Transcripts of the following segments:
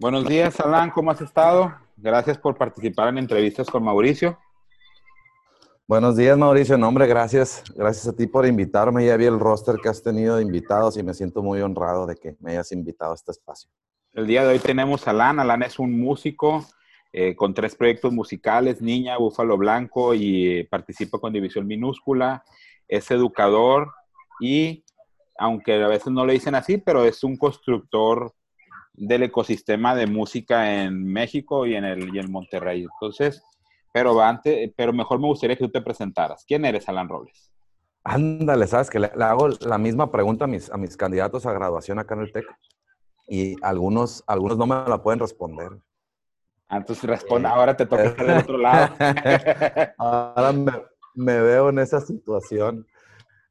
Buenos días, Alan, ¿cómo has estado? Gracias por participar en entrevistas con Mauricio. Buenos días, Mauricio. No, hombre, gracias. Gracias a ti por invitarme. Ya vi el roster que has tenido de invitados y me siento muy honrado de que me hayas invitado a este espacio. El día de hoy tenemos a Alan. Alan es un músico eh, con tres proyectos musicales, Niña, Búfalo Blanco y eh, participa con División Minúscula. Es educador y, aunque a veces no le dicen así, pero es un constructor del ecosistema de música en México y en el y en Monterrey. Entonces, pero antes, pero mejor me gustaría que tú te presentaras. ¿Quién eres, Alan Robles? Ándale, sabes que le, hago la misma pregunta a mis, a mis candidatos a graduación acá en el TEC y algunos, algunos no me la pueden responder. Ah, entonces responde, ahora te toca estar del otro lado. ahora me, veo en esa situación.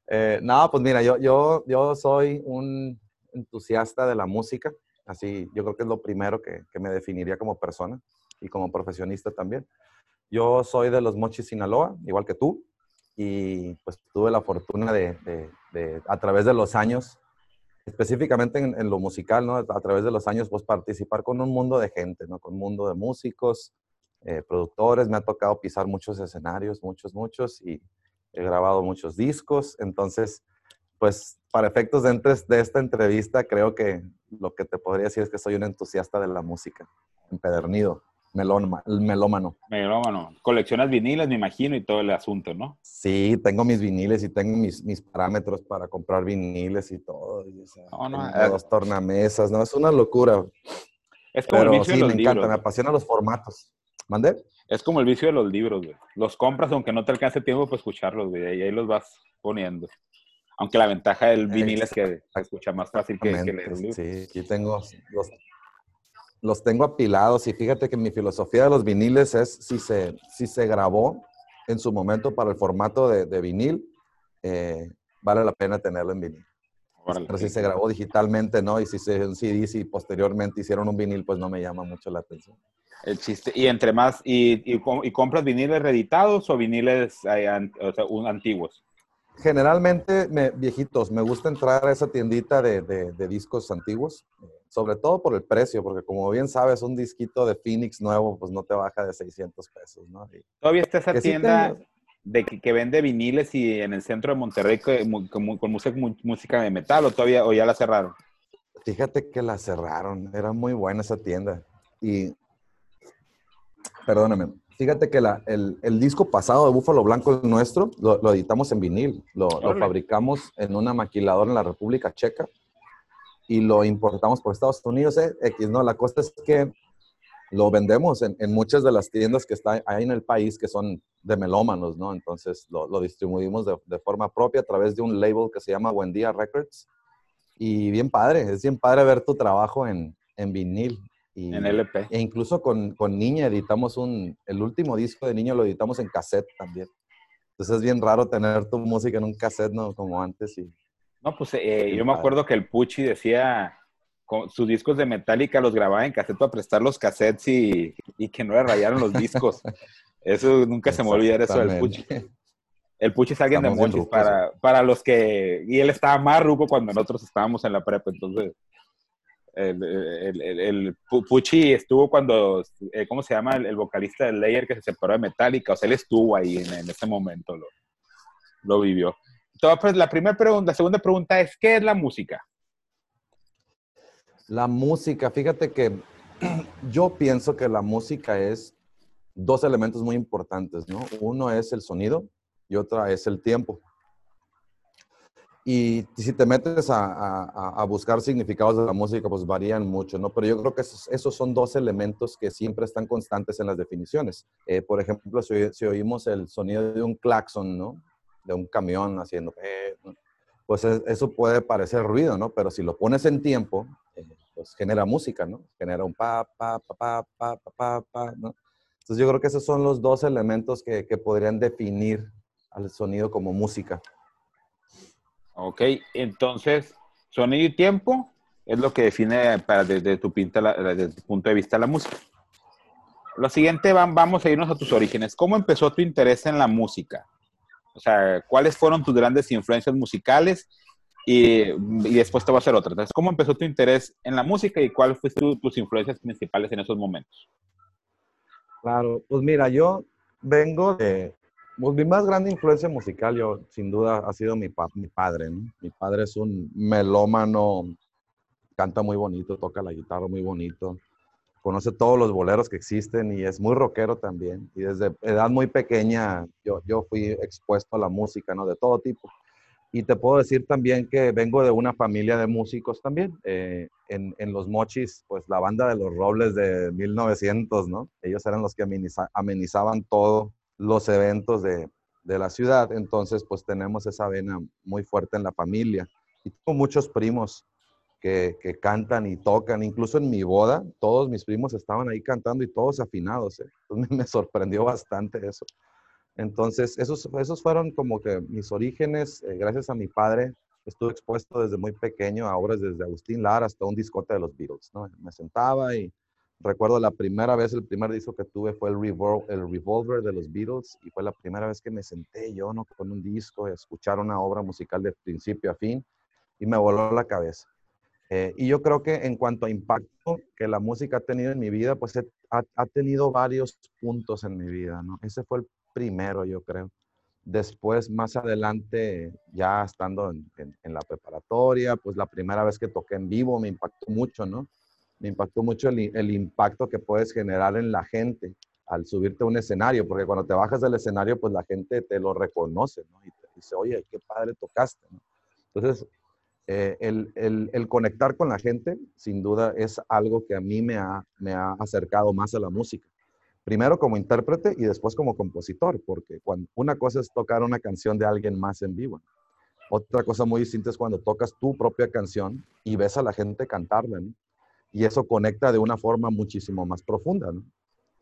Eh, no, pues mira, yo, yo, yo soy un entusiasta de la música. Así, yo creo que es lo primero que, me definiría como persona y como profesionista también. Yo soy de los Mochis, Sinaloa, igual que tú, y pues tuve la fortuna de, a través de los años, específicamente en, lo musical, ¿no? A través de los años, pues participar con un mundo de gente, ¿no? Con un mundo de músicos, eh, productores, me ha tocado pisar muchos escenarios, muchos, muchos, y he grabado muchos discos, entonces pues para efectos de, de esta entrevista, creo que lo que te podría decir es que soy un entusiasta de la música, empedernido, melómano. Melómano. Coleccionas viniles, me imagino, y todo el asunto, ¿no? Sí, tengo mis viniles y tengo mis, mis parámetros para comprar viniles y todo. no, no, dos eh. tornamesas, ¿no? Es una locura. Es como el vicio sí, de los me encanta, me apasionan los formatos. ¿Mande? Es como el vicio de los libros, güey. Los compras aunque no te alcance tiempo para escucharlos, güey, y ahí los vas poniendo. Aunque la ventaja del vinil es que se escucha más fácil que, que leer Sí, aquí tengo los, los, tengo apilados y fíjate que mi filosofía de los viniles es si se, si se grabó en su momento para el formato de, de vinil, eh, vale la pena tenerlo en vinil. Pero si se grabó digitalmente, ¿no? Y si se un CD, si posteriormente hicieron un vinil, pues no me llama mucho la atención. El chiste. Y entre más, ¿y, y, compras viniles reeditados o viniles eh, antiguos? Generalmente, viejitos, me gusta entrar a esa tiendita de, discos antiguos, sobre todo por el precio, porque como bien sabes, un disquito de Phoenix nuevo, pues no te baja de 600 pesos, ¿no? ¿Todavía está esa tienda de que, vende viniles y en el centro de Monterrey con, con, música, música de metal o todavía, o ya la cerraron? Fíjate que la cerraron, era muy buena esa tienda. Y, perdóname, Fíjate que el, disco pasado de Búfalo Blanco nuestro lo, editamos en vinil, lo, fabricamos en una maquiladora en la República Checa y lo importamos por Estados Unidos. Eh, X, no, la cosa es que lo vendemos en, muchas de las tiendas que están ahí en el país que son de melómanos, ¿no? Entonces lo, distribuimos de, forma propia a través de un label que se llama Buen Día Records. Y bien padre, es bien padre ver tu trabajo en, en vinil en LP. E incluso con, con, Niña editamos un, el último disco de Niña lo editamos en cassette también. Entonces es bien raro tener tu música en un cassette, ¿no? Como antes. Y, no, pues eh, yo me acuerdo que el Pucci decía, con sus discos de Metallica los grababa en cassette para prestar los cassettes y, y que no le rayaron los discos. Eso nunca se me olvida eso del Pucci. El Pucci es alguien de Mochis para, para los que... Y él estaba más ruco cuando nosotros estábamos en la prepa, entonces el, el, Pucci estuvo cuando, eh, ¿cómo se llama? El, vocalista de Layer que se separó de Metallica, o sea, él estuvo ahí en, ese momento, lo, lo vivió. Entonces, pues, la primera pregunta, la segunda pregunta es, ¿qué es la música? La música, fíjate que yo pienso que la música es dos elementos muy importantes, ¿no? Uno es el sonido y otra es el tiempo. Y si te metes a, a, a, buscar significados de la música, pues varían mucho, ¿no? Pero yo creo que esos, esos son dos elementos que siempre están constantes en las definiciones. Eh, por ejemplo, si, si, oímos el sonido de un claxon, ¿no? De un camión haciendo... Eh, pues eso puede parecer ruido, ¿no? Pero si lo pones en tiempo, eh, pues genera música, ¿no? Genera un pa, pa, pa, pa, pa, pa, pa, ¿no? Entonces yo creo que esos son los dos elementos que, que podrían definir al sonido como música. Ok, entonces, sonido y tiempo es lo que define para, desde, tu pinta, desde tu punto de vista la música. Lo siguiente, vamos a irnos a tus orígenes. ¿Cómo empezó tu interés en la música? O sea, ¿cuáles fueron tus grandes influencias musicales? y, después te voy a hacer otra. ¿cómo empezó tu interés en la música y cuáles fueron tus influencias principales en esos momentos? Claro, pues mira, yo vengo de, pues mi más grande influencia musical, yo sin duda, ha sido mi, mi padre. Mi padre es un melómano, canta muy bonito, toca la guitarra muy bonito, conoce todos los boleros que existen y es muy rockero también. Y desde edad muy pequeña yo, yo fui expuesto a la música, ¿no? De todo tipo. Y te puedo decir también que vengo de una familia de músicos también. Eh, en, en, Los Mochis, pues la banda de los Robles de 1900, ¿no? Ellos eran los que amenizaban todos los eventos de, de, la ciudad. Entonces, pues tenemos esa vena muy fuerte en la familia. Y tengo muchos primos que, que cantan y tocan. Incluso en mi boda, todos mis primos estaban ahí cantando y todos afinados. ¿eh? Entonces me sorprendió bastante eso. Entonces, esos, esos fueron como que mis orígenes. Eh, gracias a mi padre, estuve expuesto desde muy pequeño a obras desde Agustín Lara hasta un discote de los Beatles. ¿no? Me sentaba y recuerdo la primera vez, el primer disco que tuve fue el, el Revolver de los Beatles y fue la primera vez que me senté yo ¿no? con un disco escuchar una obra musical de principio a fin y me voló la cabeza. Eh, y yo creo que en cuanto a impacto que la música ha tenido en mi vida, pues ha, ha, tenido varios puntos en mi vida, ¿no? Ese fue el primero, yo creo. Después, más adelante, ya estando en, la preparatoria, pues la primera vez que toqué en vivo me impactó mucho, ¿no? Me impactó mucho el, impacto que puedes generar en la gente al subirte a un escenario, porque cuando te bajas del escenario, pues la gente te lo reconoce, ¿no? Y te dice, oye, qué padre tocaste, ¿no? Entonces, eh, el, el, conectar con la gente, sin duda, es algo que a mí me ha, me ha acercado más a la música primero como intérprete y después como compositor, porque cuando, una cosa es tocar una canción de alguien más en vivo. Otra cosa muy distinta es cuando tocas tu propia canción y ves a la gente cantarla, Y eso conecta de una forma muchísimo más profunda,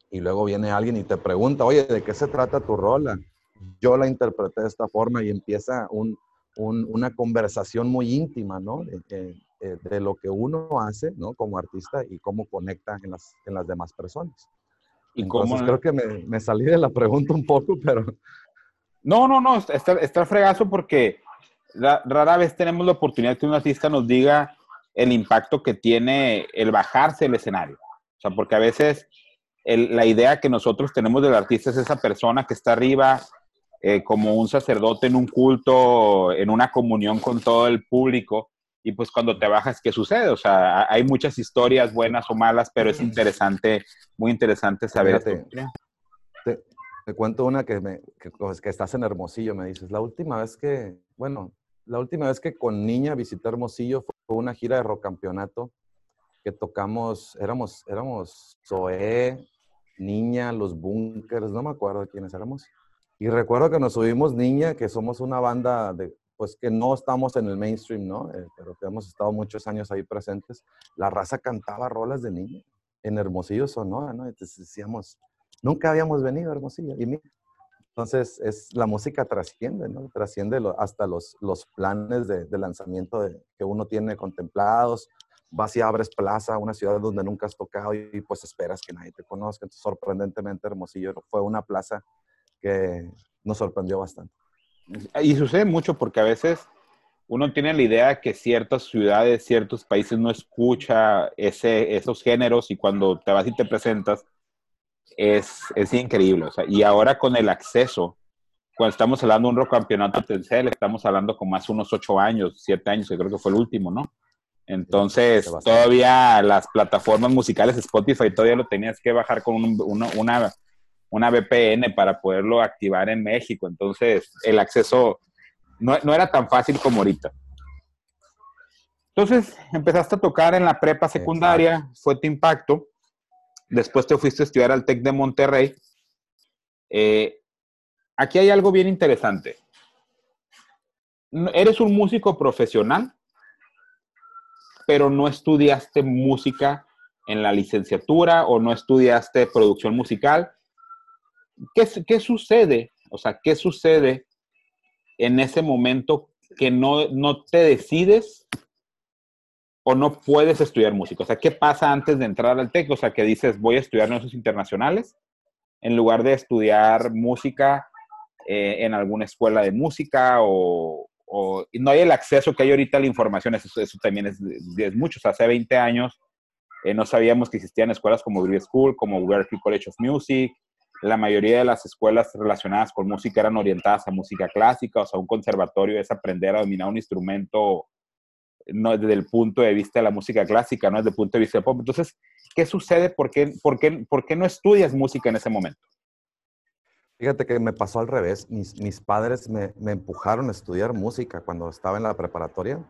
Y luego viene alguien y te pregunta, oye, ¿de qué se trata tu rola? Yo la interpreté de esta forma y empieza una conversación muy íntima, ¿no? De, de, lo que uno hace, ¿no? Como artista y cómo conecta en las, en las demás personas. Y cómo... creo que me, salí de la pregunta un poco, pero... No, no, no, está, está fregazo porque rara vez tenemos la oportunidad que un artista nos diga el impacto que tiene el bajarse del escenario. O sea, porque a veces la idea que nosotros tenemos del artista es esa persona que está arriba eh, como un sacerdote en un culto, en una comunión con todo el público, y pues cuando te bajas, ¿qué sucede? O sea, hay muchas historias buenas o malas, pero es interesante, muy interesante saber. te, te, cuento una que, me, que, pues, que, estás en Hermosillo, me dices, la última vez que, bueno, la última vez que con niña visité Hermosillo fue una gira de rock campeonato que tocamos, éramos, éramos Zoé, Niña, Los Bunkers, no me acuerdo quiénes éramos. Y recuerdo que nos subimos Niña, que somos una banda de pues que no estamos en el mainstream, ¿no? Eh, pero que hemos estado muchos años ahí presentes, la raza cantaba rolas de niño en Hermosillo, Sonora, ¿no? Entonces decíamos, nunca habíamos venido a Hermosillo. Y mira, entonces es, la música trasciende, ¿no? Trasciende hasta los, los planes de, lanzamiento que uno tiene contemplados. Vas y abres plaza, una ciudad donde nunca has tocado y, pues esperas que nadie te conozca. Sorprendentemente, Hermosillo fue una plaza que nos sorprendió bastante. Y sucede mucho porque a veces uno tiene la idea que ciertas ciudades, ciertos países no escucha ese, esos géneros y cuando te vas y te presentas es, es increíble. O sea, y ahora con el acceso, cuando estamos hablando de un rock campeonato Telcel, estamos hablando con más unos ocho años, siete años, que creo que fue el último, ¿no? Entonces, todavía las plataformas musicales, Spotify, todavía lo tenías que bajar con una, una VPN para poderlo activar en México. Entonces, el acceso no, era tan fácil como ahorita. Entonces, empezaste a tocar en la prepa secundaria, fue tu impacto. Después te fuiste a estudiar al TEC de Monterrey. Eh, aquí hay algo bien interesante. Eres un músico profesional, pero no estudiaste música en la licenciatura o no estudiaste producción musical ¿qué, sucede? O sea, ¿qué sucede en ese momento que no, no te decides o no puedes estudiar música? O sea, ¿qué pasa antes de entrar al TEC? O sea, que dices, voy a estudiar negocios internacionales en lugar de estudiar música eh, en alguna escuela de música o, o no hay el acceso que hay ahorita a la información, eso, eso también es, es mucho. hace 20 años eh, no sabíamos que existían escuelas como Berkeley School, como Berkeley College of Music. La mayoría de las escuelas relacionadas con música eran orientadas a música clásica, o sea, un conservatorio es aprender a dominar un instrumento no desde el punto de vista de la música clásica, no desde el punto de vista de pop. Entonces, ¿qué sucede? ¿Por qué, por qué, por qué no estudias música en ese momento? Fíjate que me pasó al revés. Mis, mis padres me, me, empujaron a estudiar música cuando estaba en la preparatoria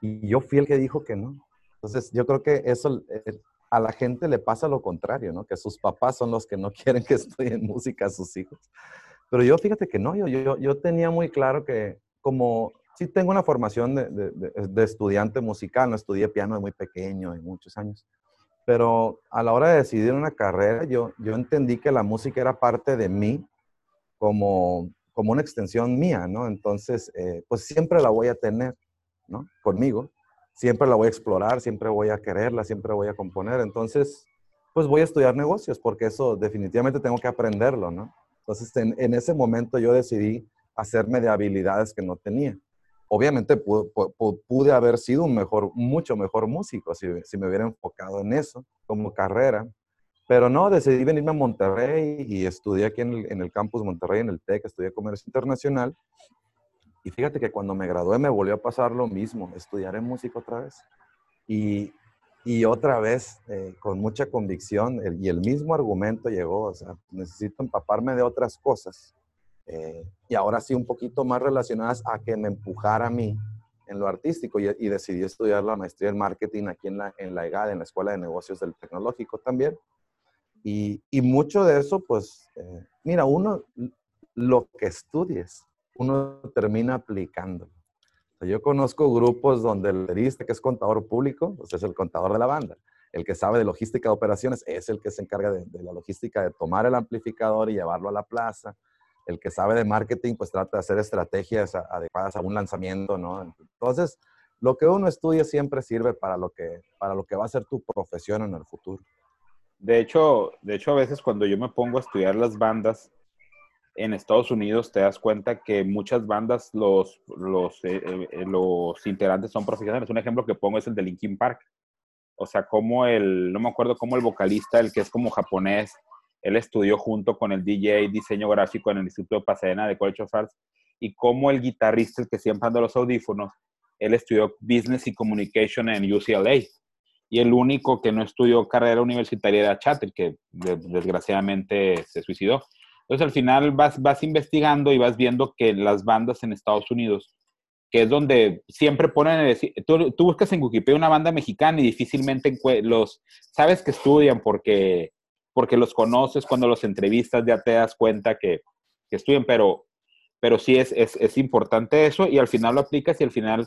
y yo fui el que dijo que no. Entonces, yo creo que eso eh, a la gente le pasa lo contrario, ¿no? Que sus papás son los que no quieren que estudien música a sus hijos. Pero yo fíjate que no, yo, yo, yo tenía muy claro que como sí tengo una formación de, de, de, estudiante musical, no estudié piano de muy pequeño, de muchos años, pero a la hora de decidir una carrera, yo, yo entendí que la música era parte de mí como, como una extensión mía, ¿no? Entonces, eh, pues siempre la voy a tener, ¿no? Conmigo, siempre la voy a explorar, siempre voy a quererla, siempre voy a componer, entonces, pues voy a estudiar negocios, porque eso definitivamente tengo que aprenderlo, ¿no? Entonces, en, en ese momento yo decidí hacerme de habilidades que no tenía obviamente pude, haber sido un mejor, mucho mejor músico si, me hubiera enfocado en eso como carrera. Pero no, decidí venirme a Monterrey y estudié aquí en el, en el campus Monterrey, en el TEC, estudié Comercio Internacional. Y fíjate que cuando me gradué me volvió a pasar lo mismo, estudiar en música otra vez. Y, y otra vez, eh, con mucha convicción, y el mismo argumento llegó, o sea, necesito empaparme de otras cosas eh, y ahora sí un poquito más relacionadas a que me empujara a mí en lo artístico y, decidí estudiar la maestría en marketing aquí en la, en la EGAD, en la Escuela de Negocios del Tecnológico también. Y, y mucho de eso, pues, eh, mira, uno, lo que estudies, uno termina aplicando. yo conozco grupos donde el liderista que es contador público, pues es el contador de la banda. El que sabe de logística de operaciones es el que se encarga de la logística de tomar el amplificador y llevarlo a la plaza el que sabe de marketing, pues trata de hacer estrategias adecuadas a un lanzamiento, ¿no? Entonces, lo que uno estudia siempre sirve para lo que, para lo que va a ser tu profesión en el futuro. De hecho, de hecho, a veces cuando yo me pongo a estudiar las bandas en Estados Unidos, te das cuenta que muchas bandas, los, los, eh, eh, los integrantes son profesionales. Un ejemplo que pongo es el de Linkin Park. O sea, como el, no me acuerdo cómo el vocalista, el que es como japonés, él estudió junto con el DJ diseño gráfico en el Instituto de Pasadena de College of y como el guitarrista, que siempre anda los audífonos, él estudió Business y Communication en UCLA. Y el único que no estudió carrera universitaria era Chattel, que desgraciadamente se suicidó. Entonces al final vas, vas investigando y vas viendo que las bandas en Estados Unidos, que es donde siempre ponen, tú, tú buscas en Wikipedia una banda mexicana y difícilmente los, sabes que estudian porque porque los conoces, cuando los entrevistas ya te das cuenta que, que estudian, pero, pero sí es, es, importante eso y al final lo aplicas y al final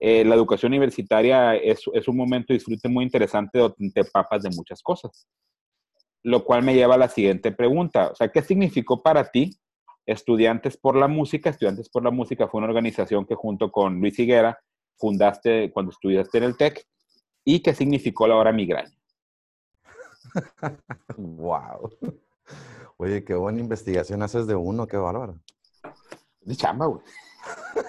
eh, la educación universitaria es, es, un momento de disfrute muy interesante donde te papas de muchas cosas. Lo cual me lleva a la siguiente pregunta. O sea, ¿qué significó para ti Estudiantes por la Música? Estudiantes por la Música fue una organización que junto con Luis Higuera fundaste cuando estudiaste en el TEC. ¿Y qué significó la hora migraña? wow. Oye, qué buena investigación haces de uno, qué bárbaro. De chamba, güey.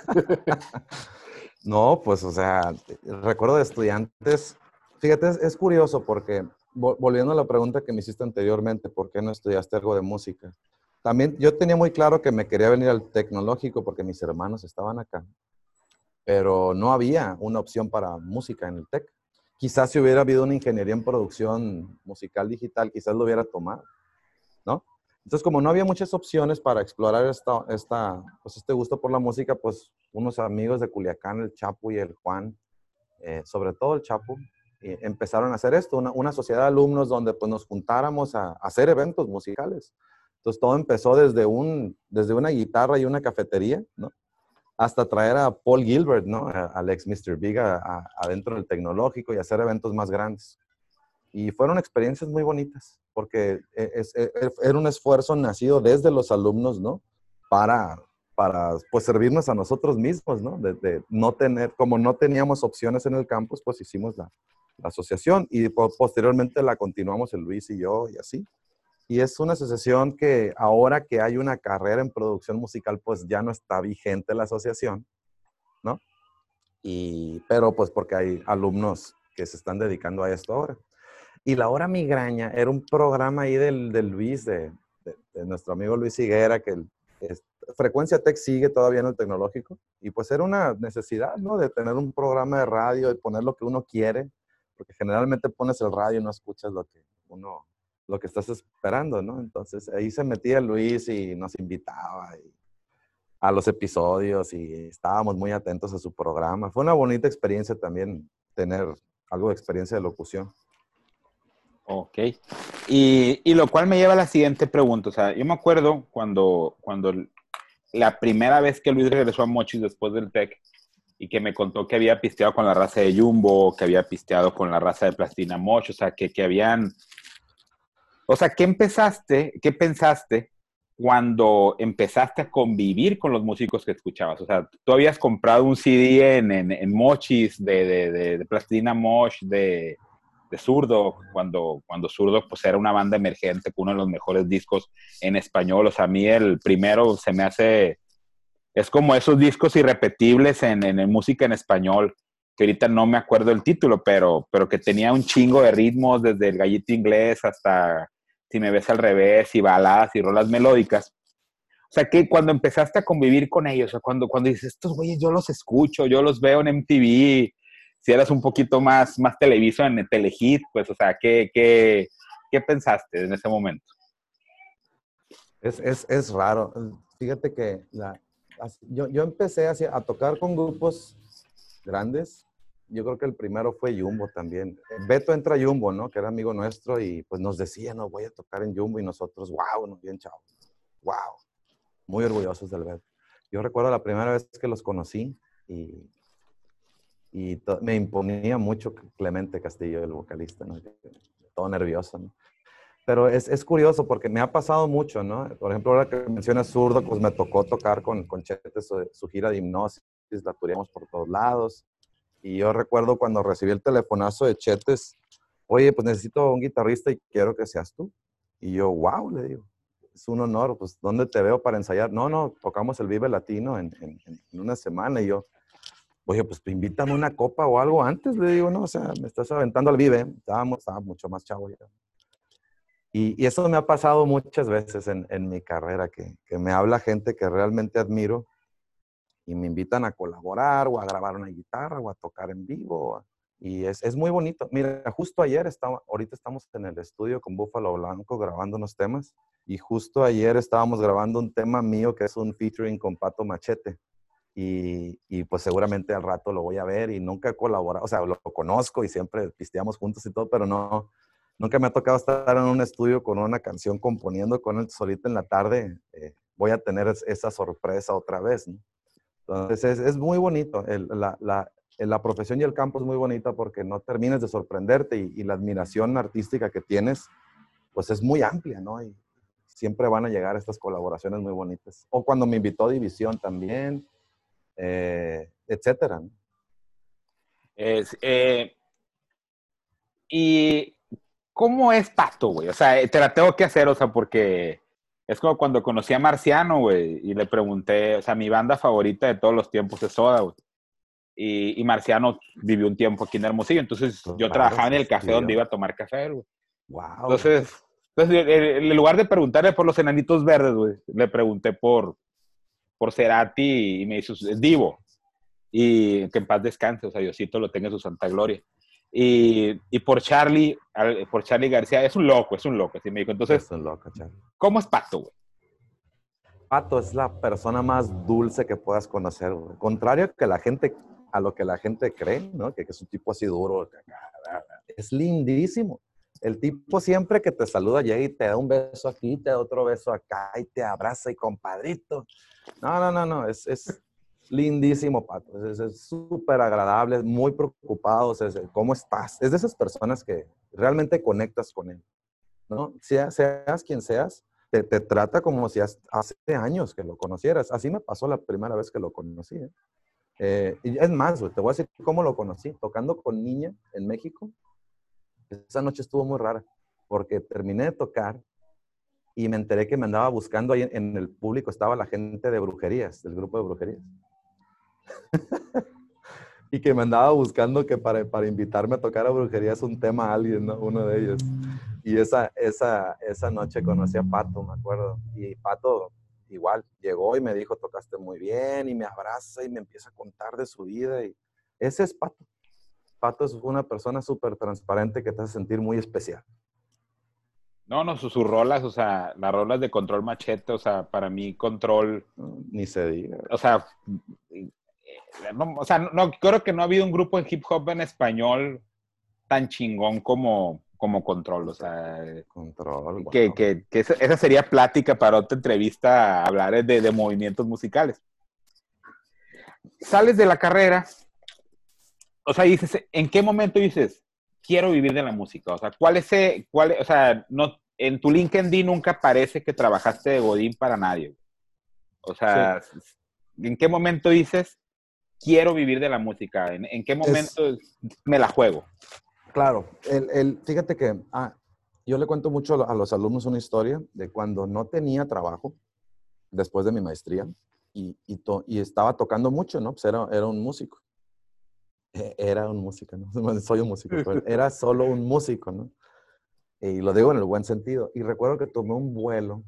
no, pues, o sea, recuerdo de estudiantes. Fíjate, es, curioso porque, volviendo a la pregunta que me hiciste anteriormente, ¿por qué no estudiaste algo de música? También yo tenía muy claro que me quería venir al tecnológico porque mis hermanos estaban acá, pero no había una opción para música en el TEC quizás si hubiera habido una ingeniería en producción musical digital, quizás lo hubiera tomado, ¿no? Entonces, como no había muchas opciones para explorar esta, esta, pues este gusto por la música, pues unos amigos de Culiacán, el Chapo y el Juan, eh, sobre todo el Chapo, eh, empezaron a hacer esto, una, una, sociedad de alumnos donde pues nos juntáramos a, a, hacer eventos musicales. Entonces, todo empezó desde, un, desde una guitarra y una cafetería, ¿no? Hasta traer a Paul Gilbert, ¿no? Al ex Mr. Big adentro del tecnológico y hacer eventos más grandes. Y fueron experiencias muy bonitas, porque e, es, e, e, era un esfuerzo nacido desde los alumnos, ¿no? Para, para pues, servirnos a nosotros mismos, ¿no? De, no tener, como no teníamos opciones en el campus, pues hicimos la, la asociación y posteriormente la continuamos el Luis y yo y así. Y es una asociación que ahora que hay una carrera en producción musical, pues ya no está vigente la asociación, y, pero pues porque hay alumnos que se están dedicando a esto ahora. Y la hora migraña era un programa ahí del, Luis, de, nuestro amigo Luis Higuera, que Frecuencia Tech sigue todavía en el tecnológico. Y pues era una necesidad, ¿no? De tener un programa de radio, de poner lo que uno quiere, porque generalmente pones el radio y no escuchas lo que uno, lo que estás esperando, ¿no? Entonces ahí se metía Luis y nos invitaba a los episodios y estábamos muy atentos a su programa. Fue una bonita experiencia también tener algo de experiencia de locución. Ok. Y, y, lo cual me lleva a la siguiente pregunta. O sea, yo me acuerdo cuando, cuando la primera vez que Luis regresó a Mochis después del TEC y que me contó que había pisteado con la raza de Jumbo, que había pisteado con la raza de Plastina Moch, o sea, que, que habían... O sea, ¿qué empezaste, qué pensaste cuando empezaste a convivir con los músicos que escuchabas? O sea, tú habías comprado un CD en, en, Mochis de, de, de, Plastilina Mosh, de, de Zurdo, cuando, cuando Zurdo pues era una banda emergente, uno de los mejores discos en español. O sea, a mí el primero se me hace, es como esos discos irrepetibles en, en, música en español, que ahorita no me acuerdo el título, pero, pero que tenía un chingo de ritmos, desde el gallito inglés hasta Si me ves al revés, y baladas y rolas melódicas. O sea, que cuando empezaste a convivir con ellos, o cuando, cuando dices, estos güeyes yo los escucho, yo los veo en MTV, si eras un poquito más, más televiso en el Telehit, pues, o sea, ¿qué, qué, qué pensaste en ese momento? Es, es, es raro. Fíjate que la, yo, yo, empecé a, a tocar con grupos grandes. Yo creo que el primero fue Jumbo también. Beto entra a Jumbo, ¿no? Que era amigo nuestro y pues nos decía, no, voy a tocar en Jumbo y nosotros, wow, no, bien chao. Wow. Muy orgullosos del Beto. Yo recuerdo la primera vez que los conocí y y me imponía mucho Clemente Castillo, el vocalista, ¿no? todo nervioso. ¿no? Pero es, es, curioso porque me ha pasado mucho, ¿no? Por ejemplo, ahora que mencionas zurdo, pues me tocó tocar con, con Chete su, gira de hipnosis, la turíamos por todos lados. Y yo recuerdo cuando recibí el telefonazo de Chetes, oye, pues necesito un guitarrista y quiero que seas tú. Y yo, wow, le digo, es un honor, pues ¿dónde te veo para ensayar? No, no, tocamos el Vive Latino en, en, en una semana y yo, oye, pues invítame una copa o algo antes, le digo, no, o sea, me estás aventando al vive, estábamos, estaba mucho más chavo ya. Y, y, eso me ha pasado muchas veces en, en mi carrera, que, que, me habla gente que realmente admiro y me invitan a colaborar o a grabar una guitarra o a tocar en vivo. Y es, es muy bonito. Mira, justo ayer, estaba, ahorita estamos en el estudio con Búfalo Blanco grabando unos temas y justo ayer estábamos grabando un tema mío que es un featuring con Pato Machete. Y, pues seguramente al rato lo voy a ver y nunca he colaborado, o sea, lo, conozco y siempre pisteamos juntos y todo, pero no, nunca me ha tocado estar en un estudio con una canción componiendo con él solito en la tarde. Eh, voy a tener esa sorpresa otra vez, ¿no? Entonces es, muy bonito, la, profesión y el campo es muy bonita porque no terminas de sorprenderte y, la admiración artística que tienes, pues es muy amplia, ¿no? Y siempre van a llegar estas colaboraciones muy bonitas. O cuando me invitó a División también, eh, etcétera. Eh, ¿Y cómo es Pato, güey? O sea, te la tengo que hacer, o sea, porque es como cuando conocí a Marciano, güey, y le pregunté, o sea, mi banda favorita de todos los tiempos es Soda, güey. Y, Marciano vivió un tiempo aquí en Hermosillo, entonces yo trabajaba en el café donde iba a tomar café, güey. Wow. Entonces, entonces, en lugar de preguntarle por los enanitos verdes, güey, le pregunté por, por Cerati y me hizo, es Divo. Y que en paz descanse, o sea, Diosito lo tenga en su santa gloria. Y, y, por Charlie, por Charlie García, es un loco, es un loco, así me dijo. Entonces, es un loco, Charlie. ¿cómo es Pato, güey? Pato es la persona más dulce que puedas conocer, güey. Contrario que la gente, a lo que la gente cree, ¿no? Que, que es un tipo así duro. Es lindísimo. El tipo siempre que te saluda llega y te da un beso aquí, te da otro beso acá y te abraza y compadrito. No, no, no, no, es, es lindísimo, Pato. Es súper agradable, muy preocupado, es, ¿cómo estás? Es de esas personas que realmente conectas con él, ¿no? Seas, seas quien seas, te, te, trata como si hace años que lo conocieras. Así me pasó la primera vez que lo conocí. ¿eh? Eh, y es más, te voy a decir cómo lo conocí, tocando con niña en México. Esa noche estuvo muy rara, porque terminé de tocar y me enteré que me andaba buscando ahí en, el público, estaba la gente de brujerías, del grupo de brujerías. y que me andaba buscando que para, para invitarme a tocar a brujería es un tema a alguien, ¿no? Uno de ellos. Y esa, esa, esa noche conocí a Pato, me acuerdo. Y Pato igual llegó y me dijo, tocaste muy bien, y me abraza y me empieza a contar de su vida. Y ese es Pato. Pato es una persona súper transparente que te hace sentir muy especial. No, no, sus, rolas, o sea, las rolas de control machete, o sea, para mí control... Ni se diga. O sea, no, o sea, no, creo que no ha habido un grupo de hip hop en español tan chingón como, como Control, o sea... Control, que, que, que, esa sería plática para otra entrevista, hablar de, de movimientos musicales. Sales de la carrera, o sea, dices, ¿en qué momento dices, quiero vivir de la música? O sea, ¿cuál es, cuál, o sea, no, en tu LinkedIn nunca parece que trabajaste de Godín para nadie. O sea, ¿en qué momento dices, quiero vivir de la música? ¿En, qué momento me la juego? Claro, el, fíjate que ah, yo le cuento mucho a los alumnos una historia de cuando no tenía trabajo después de mi maestría y, y, estaba tocando mucho, ¿no? Pues era, era un músico. E, era un músico, ¿no? Soy un músico, era solo un músico, ¿no? Y lo digo en el buen sentido. Y recuerdo que tomé un vuelo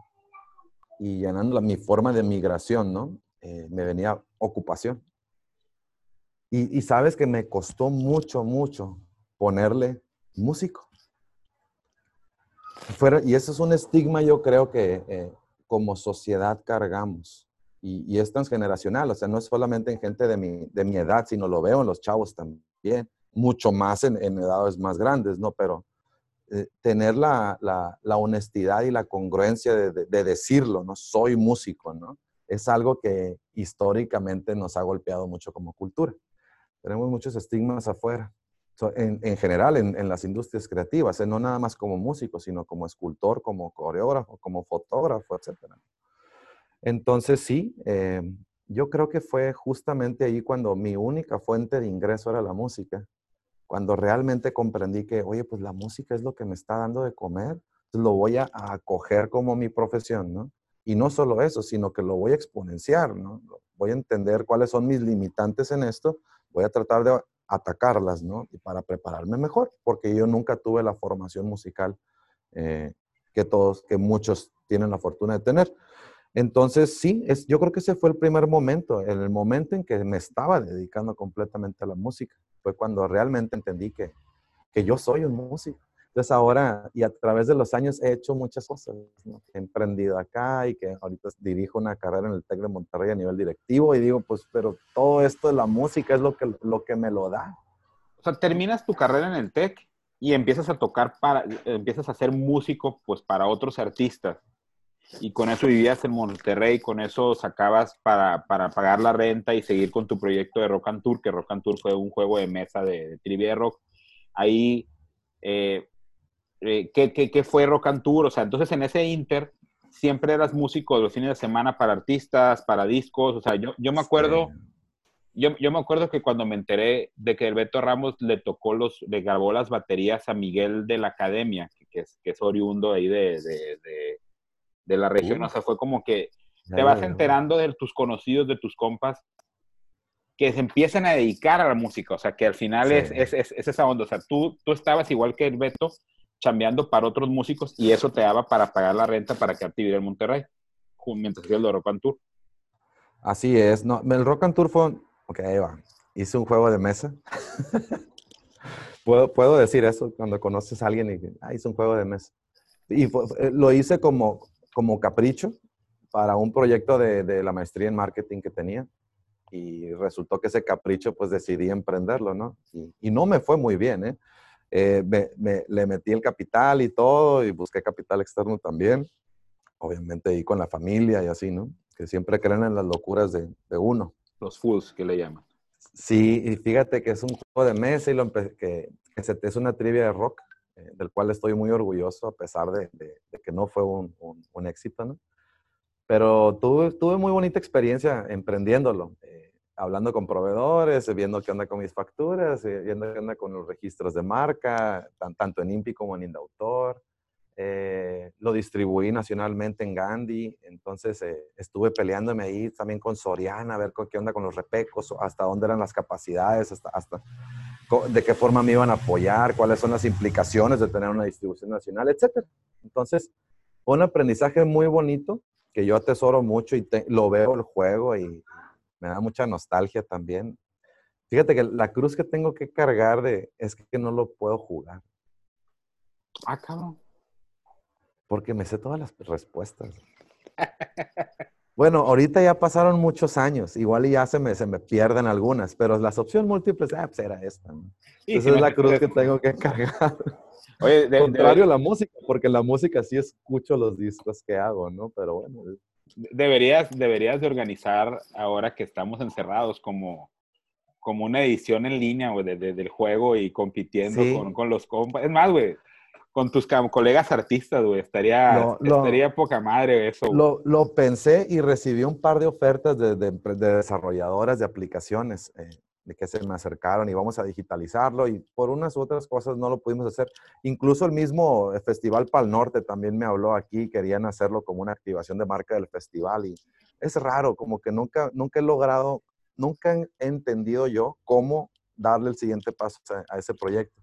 y llenando mi forma de migración, ¿no? Eh, me venía ocupación. Y, y, sabes que me costó mucho, mucho ponerle músico. Y eso es un estigma, yo creo que eh, como sociedad cargamos y, es transgeneracional, o sea, no es solamente en gente de mi, de mi edad, sino lo veo en los chavos también, mucho más en, edades más grandes, ¿no? Pero eh, tener la, la, honestidad y la congruencia de, de, decirlo, ¿no? Soy músico, ¿no? Es algo que históricamente nos ha golpeado mucho como cultura. Tenemos muchos estigmas afuera, en, en, general en, en, las industrias creativas, ¿eh? no nada más como músico, sino como escultor, como coreógrafo, como fotógrafo, etcétera. Entonces sí, eh, yo creo que fue justamente ahí cuando mi única fuente de ingreso era la música, cuando realmente comprendí que, oye, pues la música es lo que me está dando de comer, entonces lo voy a acoger como mi profesión, ¿no? Y no solo eso, sino que lo voy a exponenciar, ¿no? Voy a entender cuáles son mis limitantes en esto, voy a tratar de atacarlas, ¿no? Y para prepararme mejor, porque yo nunca tuve la formación musical eh, que todos, que muchos tienen la fortuna de tener. Entonces, sí, es, yo creo que ese fue el primer momento, en el momento en que me estaba dedicando completamente a la música. Fue cuando realmente entendí que, que yo soy un músico. Entonces ahora, y a través de los años he hecho muchas cosas. He emprendido acá y que ahorita dirijo una carrera en el TEC de Monterrey a nivel directivo y digo, pues, pero todo esto de la música es lo que, lo que me lo da. O sea, terminas tu carrera en el TEC y empiezas a tocar para, empiezas a ser músico, pues, para otros artistas y con eso vivías en Monterrey, con eso sacabas para, para, pagar la renta y seguir con tu proyecto de Rock and Tour, que Rock and Tour fue un juego de mesa de, de trivia de rock. Ahí, eh, eh, ¿qué, qué, qué, fue Rock and Tour? O sea, entonces en ese Inter siempre eras músico de los fines de semana para artistas, para discos. O sea, yo, yo me acuerdo, yo, yo, me acuerdo que cuando me enteré de que el Beto Ramos le tocó los, le grabó las baterías a Miguel de la Academia, que, es, que es oriundo ahí de, de de la región. O sea, fue como que te vas enterando de tus conocidos, de tus compas, que se empiezan a dedicar a la música. O sea, que al final es, es, es, esa onda. O sea, tú, tú estabas igual que el Beto, chambeando para otros músicos y eso te daba para pagar la renta para que vivir en Monterrey, mientras hacía el Rock and Tour. Así es. No, el Rock and Tour fue, ok, ahí va. Hice un juego de mesa. ¿Puedo, puedo decir eso cuando conoces a alguien y ah, hice un juego de mesa. Y eh, lo hice como, como capricho para un proyecto de, la maestría en marketing que tenía. Y resultó que ese capricho, pues decidí emprenderlo, ¿no? Y, no me fue muy bien, ¿eh? Eh me, le metí el capital y todo, y busqué capital externo también. Obviamente ahí con la familia y así, ¿no? Que siempre creen en las locuras de, uno. Los fools que le llaman. Sí, y fíjate que es un juego de mesa y lo que, que es una trivia de rock. Eh, del cual estoy muy orgulloso a pesar de, que no fue un, éxito, ¿no? Pero tuve, tuve, muy bonita experiencia emprendiéndolo, eh, hablando con proveedores, viendo qué onda con mis facturas, eh, viendo qué onda con los registros de marca, tanto en INPI como en Indautor. eh, lo distribuí nacionalmente en Gandhi, entonces eh, estuve peleándome ahí también con Soriana, a ver qué onda con los repecos, hasta dónde eran las capacidades, hasta, hasta de qué forma me iban a apoyar, cuáles son las implicaciones de tener una distribución nacional, etc. Entonces, un aprendizaje muy bonito que yo atesoro mucho y lo veo el juego y me da mucha nostalgia también. Fíjate que la cruz que tengo que cargar de es que no lo puedo jugar. Ah, cabrón. Porque me sé todas las respuestas. Bueno, ahorita ya pasaron muchos años, igual ya se me, se me pierden algunas, pero las opciones múltiples, ah, pues era esta. Esa es la cruz que tengo que cargar. Oye, de, Contrario a la música, porque la música sí escucho los discos que hago, ¿no? Pero bueno. Deberías, deberías de organizar, ahora que estamos encerrados, como, como una edición en línea, güey, del juego y compitiendo con, con, los compas. Es más, güey, con tus colegas artistas, güey. Estaría, estaría poca madre eso. Lo, lo, pensé y recibí un par de ofertas de, de, desarrolladoras de aplicaciones eh, de que se me acercaron y vamos a digitalizarlo y por unas u otras cosas no lo pudimos hacer. Incluso el mismo Festival Pal Norte también me habló aquí, querían hacerlo como una activación de marca del festival y es raro, como que nunca, nunca he logrado, nunca he entendido yo cómo darle el siguiente paso a ese proyecto.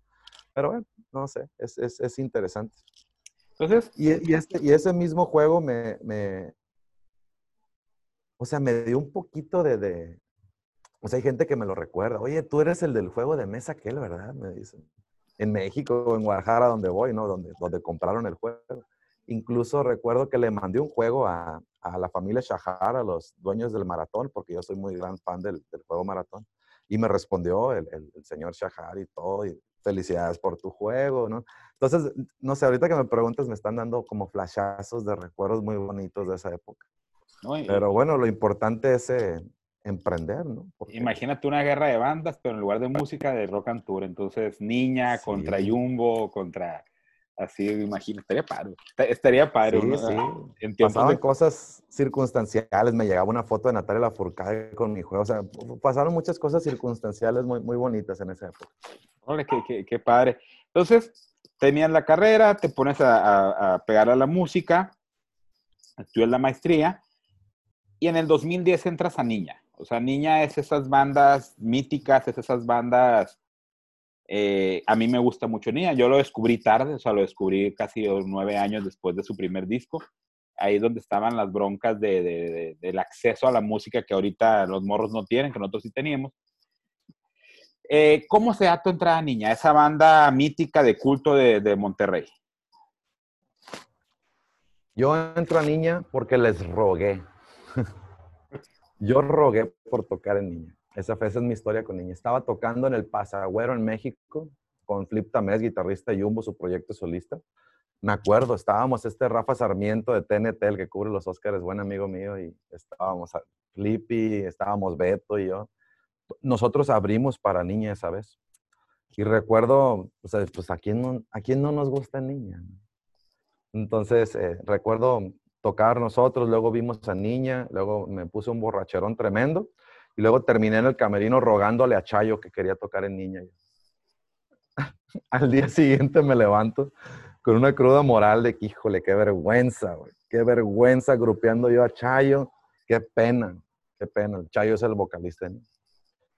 Pero bueno, no sé, es, es, es interesante. Entonces, y, y, este, y ese mismo juego me, me, o sea, me dio un poquito de, de, o sea, hay gente que me lo recuerda. Oye, tú eres el del juego de mesa aquel, ¿verdad? Me dicen. En México, en Guadalajara, donde voy, ¿no? Donde, donde compraron el juego. Incluso recuerdo que le mandé un juego a, a la familia Shahar, a los dueños del maratón, porque yo soy muy gran fan del, del juego maratón. Y me respondió el, el, el señor Shahar y todo. Y felicidades por tu juego, ¿no? Entonces, no sé, ahorita que me preguntas, me están dando como flashazos de recuerdos muy bonitos de esa época. pero bueno, lo importante es eh, emprender, ¿no? Imagínate una guerra de bandas, pero en lugar de música, de rock and tour. Entonces, Niña contra Jumbo, contra Así, imagino, estaría padre. Estaría padre. Sí, sí. Pasaban cosas circunstanciales. Me llegaba una foto de Natalia Lafourcade con mi juego. O sea, pasaron muchas cosas circunstanciales muy, muy bonitas en esa época. Qué, padre. Entonces, tenías la carrera, te pones a, a, pegar a la música, estudias la maestría, y en el 2010 entras a Niña. O sea, Niña es esas bandas míticas, es esas bandas eh, a mí me gusta mucho Nia. Yo lo descubrí tarde, o sea, lo descubrí casi nueve años después de su primer disco. Ahí es donde estaban las broncas de, del acceso a la música que ahorita los morros no tienen, que nosotros sí teníamos. Eh, ¿Cómo se da tu entrada, niña? Esa banda mítica de culto de, Monterrey. Yo entro a niña porque les rogué. Yo rogué por tocar en niña. Esa, esa es mi historia con Niña. Estaba tocando en el Pasagüero en México con Flip Tamés, guitarrista Jumbo, su proyecto solista. Me acuerdo, estábamos este Rafa Sarmiento de TNT, el que cubre los Oscars, buen amigo mío, y estábamos Flippy, estábamos Beto y yo. Nosotros abrimos para Niña esa vez. Y recuerdo, o sea, pues a quién no, a quién no nos gusta Niña. Entonces, eh, recuerdo tocar nosotros, luego vimos a Niña, luego me puse un borracherón tremendo y luego terminé en el camerino rogándole a Chayo que quería tocar en niña. Al día siguiente me levanto con una cruda moral de que, híjole, qué vergüenza. Qué vergüenza grupeando yo a Chayo. Qué pena, qué pena. Chayo es el vocalista.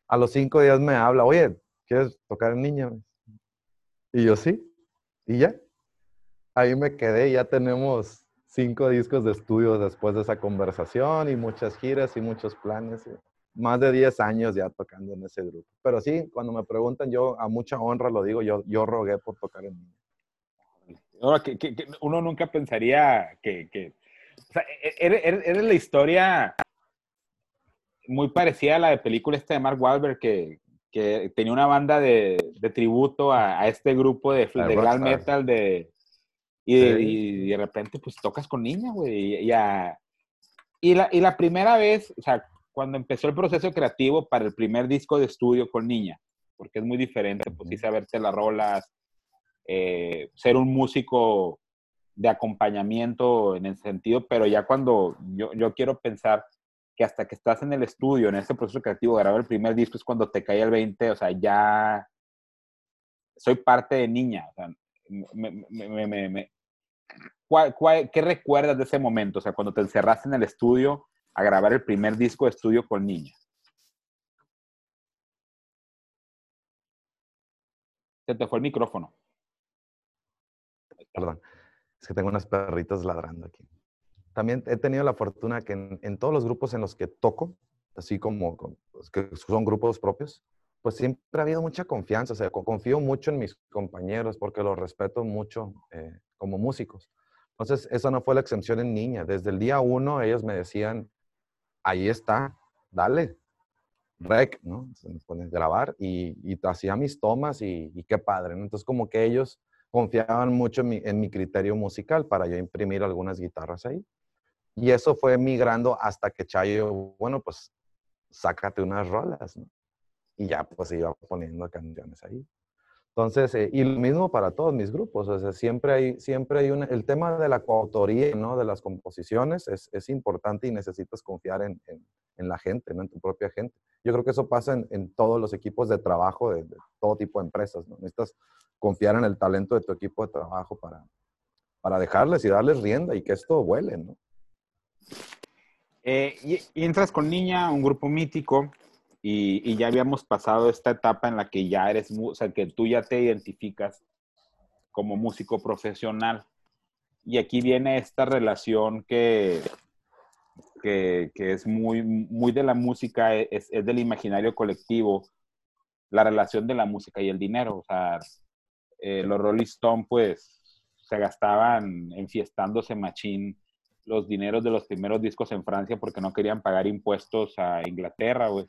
A los cinco días me habla, oye, ¿quieres tocar en niña? Y yo sí. Y ya. Ahí me quedé. Ya tenemos cinco discos de estudio después de esa conversación y muchas giras y muchos planes más de 10 años ya tocando en ese grupo. Pero sí, cuando me preguntan, yo a mucha honra lo digo, yo, yo rogué por tocar en niño. uno nunca pensaría que, o sea, eres, e, la historia muy parecida a la de película esta de Mark Wahlberg que, que tenía una banda de, de tributo a, este grupo de, de metal de, y, de, repente pues tocas con niña, güey. Y, y, la, y la primera vez, o sea, cuando empezó el proceso creativo para el primer disco de estudio con Niña, porque es muy diferente, pues sí saberte las rolas, eh, ser un músico de acompañamiento en ese sentido, pero ya cuando yo, yo quiero pensar que hasta que estás en el estudio, en ese proceso creativo, grabar el primer disco es cuando te cae el 20, o sea, ya soy parte de Niña, o sea, me, me, me, qué recuerdas de ese momento? O sea, cuando te encerraste en el estudio a grabar el primer disco de estudio con Niña. Se te fue el micrófono. Perdón, es que tengo unas perritas ladrando aquí. También he tenido la fortuna que en, todos los grupos en los que toco, así como pues, que son grupos propios, pues siempre ha habido mucha confianza. O sea, confío mucho en mis compañeros porque los respeto mucho eh, como músicos. Entonces, esa no fue la excepción en Niña. Desde el día uno ellos me decían, ahí está, dale, rec, ¿no? Se me pone a grabar y, y hacía mis tomas y, y, qué padre, ¿no? Entonces como que ellos confiaban mucho en mi, en mi, criterio musical para yo imprimir algunas guitarras ahí. Y eso fue migrando hasta que Chayo, bueno, pues sácate unas rolas, ¿no? Y ya pues iba poniendo canciones ahí. Entonces, eh, y lo mismo para todos mis grupos, o sea, siempre hay, siempre hay un, el tema de la coautoría, ¿no? De las composiciones es, es importante y necesitas confiar en, en, en, la gente, ¿no? En tu propia gente. Yo creo que eso pasa en, en todos los equipos de trabajo de, de, todo tipo de empresas, ¿no? Necesitas confiar en el talento de tu equipo de trabajo para, para dejarles y darles rienda y que esto vuele, ¿no? Eh, y, y entras con Niña, un grupo mítico, y, ya habíamos pasado esta etapa en la que ya eres, o sea, que tú ya te identificas como músico profesional. Y aquí viene esta relación que, que, es muy, muy de la música, es, es, del imaginario colectivo, la relación de la música y el dinero. O sea, eh, los Rolling Stones, pues, se gastaban enfiestándose machín los dineros de los primeros discos en Francia porque no querían pagar impuestos a Inglaterra, güey.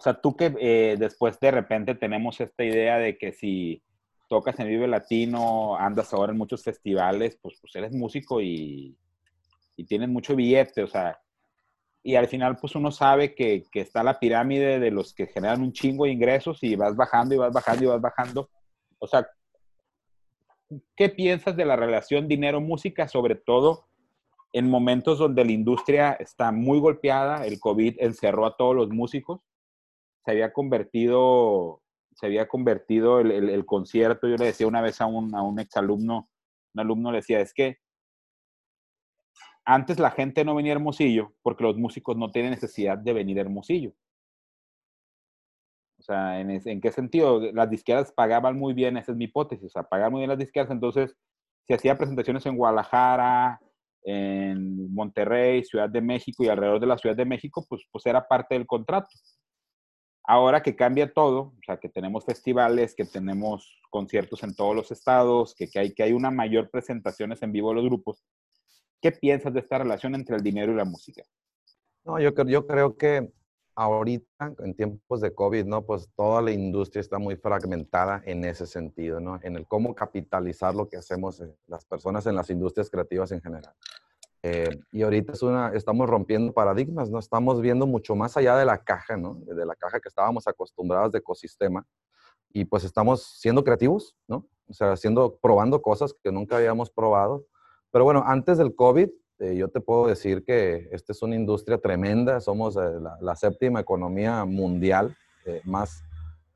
O sea, tú que eh, después de repente tenemos esta idea de que si tocas en Vive Latino, andas ahora en muchos festivales, pues, pues eres músico y, y tienes mucho billete, o sea, y al final pues uno sabe que, que, está la pirámide de los que generan un chingo de ingresos y vas bajando y vas bajando y vas bajando. O sea, ¿qué piensas de la relación dinero-música, sobre todo en momentos donde la industria está muy golpeada, el COVID encerró a todos los músicos? Se había convertido, se había convertido el, concierto, yo le decía una vez a un, a un exalumno, un alumno le decía, es que antes la gente no venía a Hermosillo porque los músicos no tienen necesidad de venir a Hermosillo. O sea, ¿en, ¿en, qué sentido? Las disqueras pagaban muy bien, esa es mi hipótesis, o sea, pagaban muy bien las disqueras, entonces se hacía presentaciones en Guadalajara, en Monterrey, Ciudad de México y alrededor de la Ciudad de México, pues, pues era parte del contrato. Ahora que cambia todo, o sea, que tenemos festivales, que tenemos conciertos en todos los estados, que, que, hay, que hay una mayor presentaciones en vivo de los grupos, ¿qué piensas de esta relación entre el dinero y la música? No, yo, yo creo que ahorita, en tiempos de COVID, ¿no? Pues toda la industria está muy fragmentada en ese sentido, ¿no? En el cómo capitalizar lo que hacemos eh, las personas en las industrias creativas en general. Eh, y ahorita es una, estamos rompiendo paradigmas, ¿no? Estamos viendo mucho más allá de la caja, ¿no? De la caja que estábamos acostumbrados de ecosistema. Y pues estamos siendo creativos, ¿no? O sea, haciendo, probando cosas que nunca habíamos probado. Pero bueno, antes del COVID, eh, yo te puedo decir que esta es una industria tremenda. Somos eh, la, la, séptima economía mundial eh, más,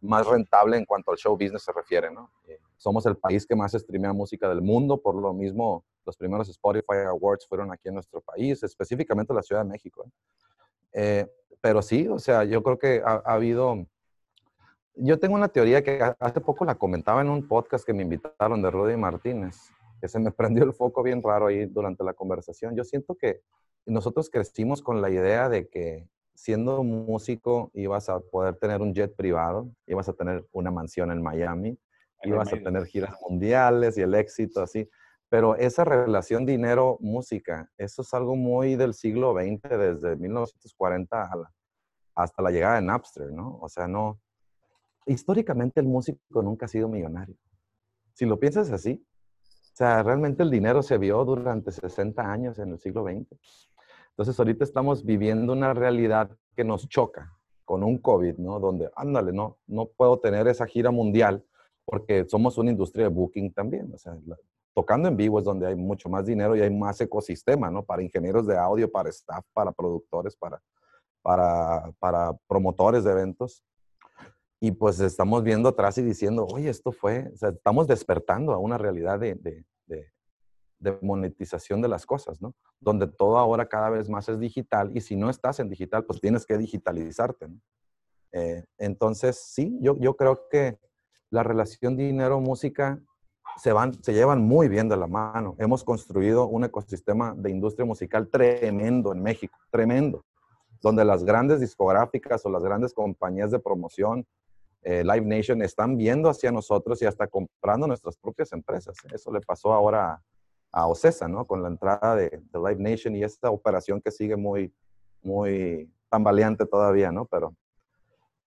más rentable en cuanto al show business se refiere, ¿no? Somos el país que más streamea música del mundo, por lo mismo los primeros Spotify Awards fueron aquí en nuestro país, específicamente la Ciudad de México. ¿eh? Eh, pero sí, o sea, yo creo que ha, ha, habido... Yo tengo una teoría que hace poco la comentaba en un podcast que me invitaron de Rudy Martínez, que se me prendió el foco bien raro ahí durante la conversación. Yo siento que nosotros crecimos con la idea de que siendo músico ibas a poder tener un jet privado, ibas a tener una mansión en Miami, ibas a tener giras mundiales y el éxito así. Pero esa relación dinero-música, eso es algo muy del siglo XX, desde 1940 la, hasta la llegada de Napster, ¿no? O sea, no... Históricamente el músico nunca ha sido millonario. Si lo piensas así, o sea, realmente el dinero se vio durante 60 años en el siglo XX. Entonces, ahorita estamos viviendo una realidad que nos choca con un COVID, ¿no? Donde, ándale, no, no puedo tener esa gira mundial porque somos una industria de booking también. O sea, la, tocando en vivo es donde hay mucho más dinero y hay más ecosistema, ¿no? Para ingenieros de audio, para staff, para productores, para, para, para promotores de eventos. Y pues estamos viendo atrás y diciendo, oye, esto fue, o sea, estamos despertando a una realidad de, de, de, de monetización de las cosas, ¿no? Donde todo ahora cada vez más es digital y si no estás en digital, pues tienes que digitalizarte, ¿no? Eh, entonces, sí, yo, yo creo que la relación dinero-música se, se llevan muy bien de la mano. Hemos construido un ecosistema de industria musical tremendo en México, tremendo, donde las grandes discográficas o las grandes compañías de promoción, eh, Live Nation, están viendo hacia nosotros y hasta comprando nuestras propias empresas. Eso le pasó ahora a Ocesa, ¿no? Con la entrada de, de, Live Nation y esta operación que sigue muy, muy tambaleante todavía, ¿no? Pero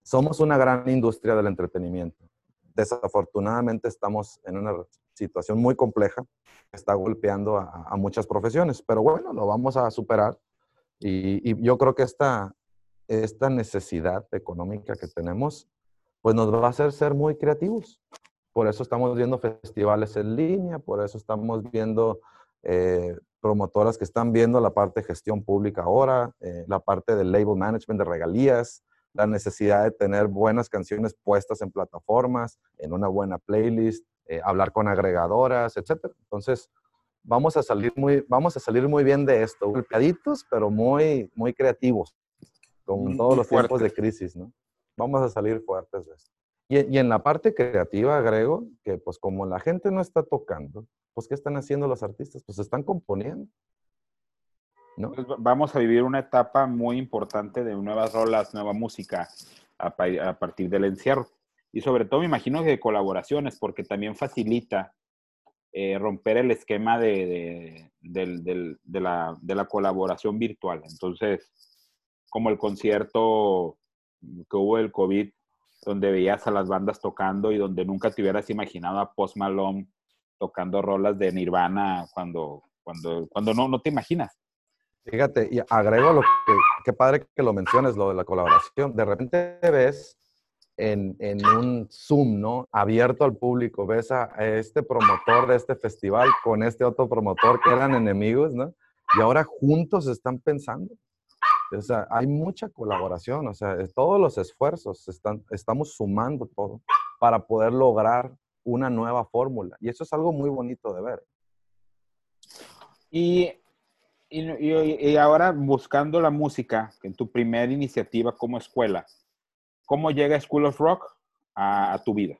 somos una gran industria del entretenimiento. Desafortunadamente estamos en una situación muy compleja que está golpeando a, muchas profesiones, pero bueno, lo vamos a superar y, yo creo que esta, esta necesidad económica que tenemos, pues nos va a hacer ser muy creativos. Por eso estamos viendo festivales en línea, por eso estamos viendo eh, promotoras que están viendo la parte de gestión pública ahora, eh, la parte del label management de regalías, la necesidad de tener buenas canciones puestas en plataformas, en una buena playlist, eh, hablar con agregadoras, etc. Entonces, vamos a salir muy, vamos a salir muy bien de esto, golpeaditos, pero muy, muy creativos, con todos los tiempos de crisis, ¿no? Vamos a salir fuertes de esto. Y, en la parte creativa agrego que pues como la gente no está tocando, pues ¿qué están haciendo los artistas? Pues están componiendo. ¿No? Pues, vamos a vivir una etapa muy importante de nuevas rolas, nueva música a, partir del encierro. Y sobre todo me imagino que de colaboraciones, porque también facilita eh, romper el esquema de, la, de la colaboración virtual. Entonces, como el concierto que hubo del COVID, donde veías a las bandas tocando y donde nunca te hubieras imaginado a Post Malone tocando rolas de Nirvana cuando, cuando, cuando no, no te imaginas. Fíjate, y agrego lo que, qué padre que lo menciones, lo de la colaboración. De repente ves en, en un Zoom, ¿no? Abierto al público, ves a, este promotor de este festival con este otro promotor que eran enemigos, ¿no? Y ahora juntos están pensando. O sea, hay mucha colaboración, o sea, todos los esfuerzos, están, estamos sumando todo para poder lograr una nueva fórmula. Y eso es algo muy bonito de ver. Y, y, y, ahora buscando la música, en tu primera iniciativa como escuela, ¿cómo llega School of Rock a, tu vida?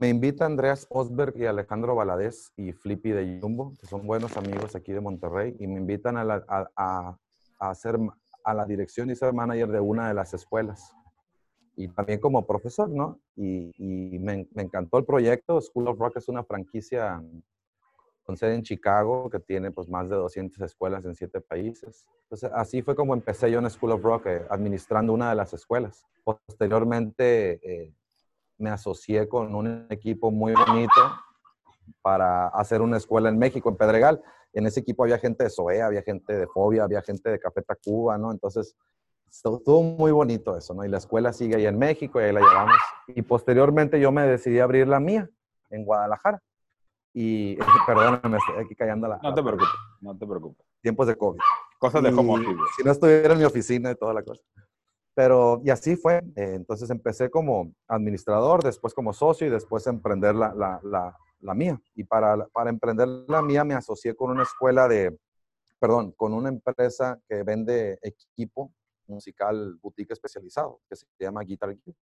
Me invita Andreas Osberg y Alejandro Valadez y Flippy de Jumbo, que son buenos amigos aquí de Monterrey, y me invitan a, la, a, a ser a la dirección y ser manager de una de las escuelas. Y también como profesor, ¿no? Y, me, encantó el proyecto. School of Rock es una franquicia con sede en Chicago que tiene pues más de 200 escuelas en siete países. Entonces así fue como empecé yo en School of Rock, eh, administrando una de las escuelas. Posteriormente eh, me asocié con un equipo muy bonito para hacer una escuela en México, en Pedregal en ese equipo había gente de SOE, había gente de Fobia, había gente de Café Tacuba, ¿no? Entonces, estuvo muy bonito eso, ¿no? Y la escuela sigue ahí en México y ahí la llevamos. Y posteriormente yo me decidí abrir la mía en Guadalajara. Y, perdóname, estoy aquí callando la... No te preocupes, no te preocupes. Tiempos de COVID. Cosas de home office. Si no estuviera en mi oficina y toda la cosa. Pero, y así fue. Eh, entonces empecé como administrador, después como socio y después emprender la, la, la, la mía. Y para, para emprender la mía me asocié con una escuela de, perdón, con una empresa que vende equipo musical boutique especializado, que se llama Guitar Gear.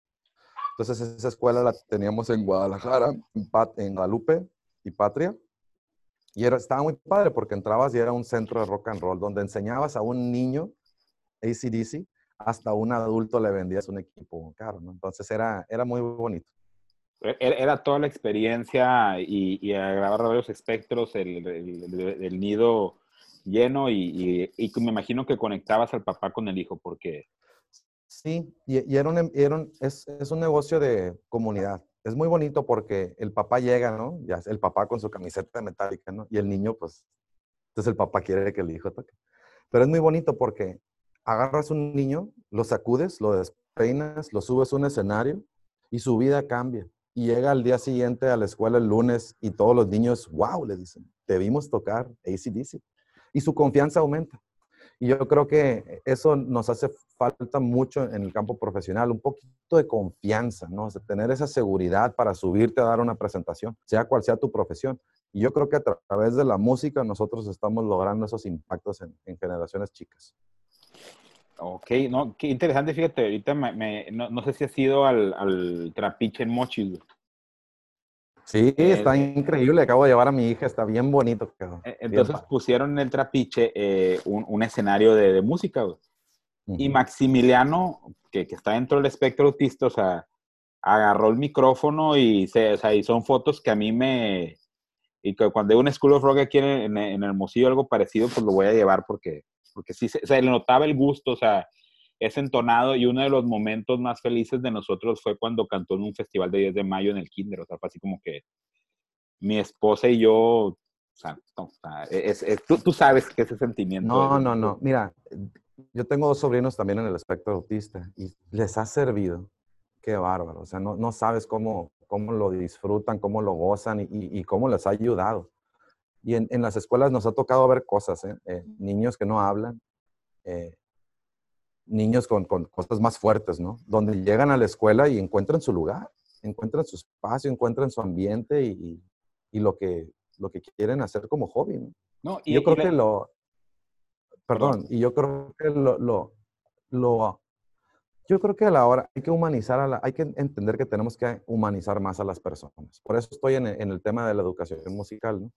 Entonces esa escuela la teníamos en Guadalajara, en, Galupe y Patria. Y era, estaba muy padre porque entrabas y era un centro de rock and roll donde enseñabas a un niño ACDC hasta un adulto le vendías un equipo caro, ¿no? Entonces era, era muy bonito. Era toda la experiencia y, y a grabar varios espectros, el, el, nido lleno y, y, me imagino que conectabas al papá con el hijo porque... Sí, y, era, un, era es, es, un negocio de comunidad. Es muy bonito porque el papá llega, ¿no? Ya, el papá con su camiseta metálica, ¿no? Y el niño, pues, entonces el papá quiere que el hijo toque. Pero es muy bonito porque agarras un niño, lo sacudes, lo despeinas, lo subes a un escenario y su vida cambia y llega al día siguiente a la escuela el lunes y todos los niños, wow, le dicen, te vimos tocar ACDC. Y su confianza aumenta. Y yo creo que eso nos hace falta mucho en el campo profesional, un poquito de confianza, ¿no? tener esa seguridad para subirte a dar una presentación, sea cual sea tu profesión. Y yo creo que a través de la música nosotros estamos logrando esos impactos en, generaciones chicas. Ok, no, qué interesante, fíjate, ahorita me, no, sé si has ido al, al trapiche en Mochis. Sí, eh, está increíble. Acabo de llevar a mi hija, está bien bonito. Eh, entonces pusieron en el trapiche eh, un, escenario de, música. Y Maximiliano, que, que, está dentro del espectro autista, o sea, agarró el micrófono y, se, o sea, y son fotos que a mí me... Y que cuando hay un School of Rock aquí en, en, Hermosillo, algo parecido, pues lo voy a llevar porque, porque sí, o sea, le notaba el gusto, o sea, es entonado y uno de los momentos más felices de nosotros fue cuando cantó en un festival de 10 de mayo en el Kinder, o sea, fue así como que mi esposa y yo, o sea, es, tú, tú, sabes que ese sentimiento. No, no, no, mira, yo tengo dos sobrinos también en el espectro autista y les ha servido Qué bárbaro. O sea, no, no sabes cómo, cómo lo disfrutan, cómo lo gozan y, y cómo les ha ayudado. Y en, en, las escuelas nos ha tocado ver cosas, ¿eh? Eh, niños que no hablan, eh, niños con, con, cosas más fuertes, ¿no? Donde llegan a la escuela y encuentran su lugar, encuentran su espacio, encuentran su ambiente y, y lo, que, lo que quieren hacer como hobby, ¿no? no y, yo creo que lo... Perdón, y yo creo que lo, lo, lo yo creo que a la hora hay que humanizar, a la, hay que entender que tenemos que humanizar más a las personas. Por eso estoy en, el tema de la educación musical, ¿no?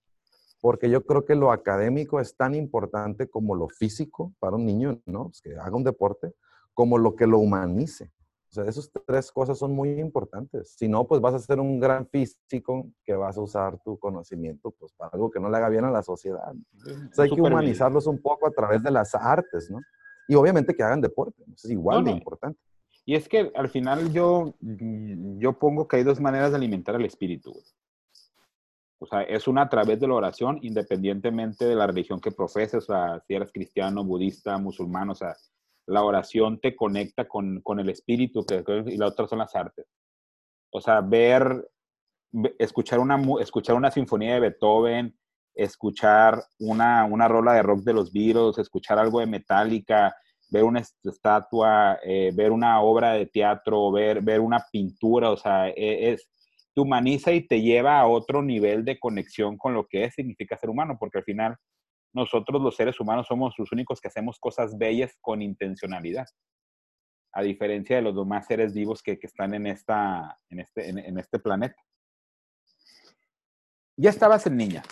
Porque yo creo que lo académico es tan importante como lo físico para un niño, ¿no? Pues que haga un deporte, como lo que lo humanice. O sea, esas tres cosas son muy importantes. Si no, pues vas a ser un gran físico que vas a usar tu conocimiento pues, para algo que no le haga bien a la sociedad. Entonces hay que humanizarlos un poco a través de las artes, ¿no? Y obviamente que hagan deporte, es igual de importante. Y es que al final yo, yo pongo que hay dos maneras de alimentar el espíritu. O sea, es una a través de la oración, independientemente de la religión que profeses, o sea, si eres cristiano, budista, musulmán, o sea, la oración te conecta con, con el espíritu y la otra son las artes. O sea, ver, escuchar una, escuchar una sinfonía de Beethoven, escuchar una, una rola de rock de los Beatles, escuchar algo de Metallica, ver una estatua, eh, ver una obra de teatro, ver, ver una pintura, o sea, e, es, te humaniza y te lleva a otro nivel de conexión con lo que es, significa ser humano, porque al final nosotros los seres humanos somos los únicos que hacemos cosas bellas con intencionalidad, a diferencia de los demás seres vivos que, están en, esta, en, este, en este planeta. Ya estabas en niña,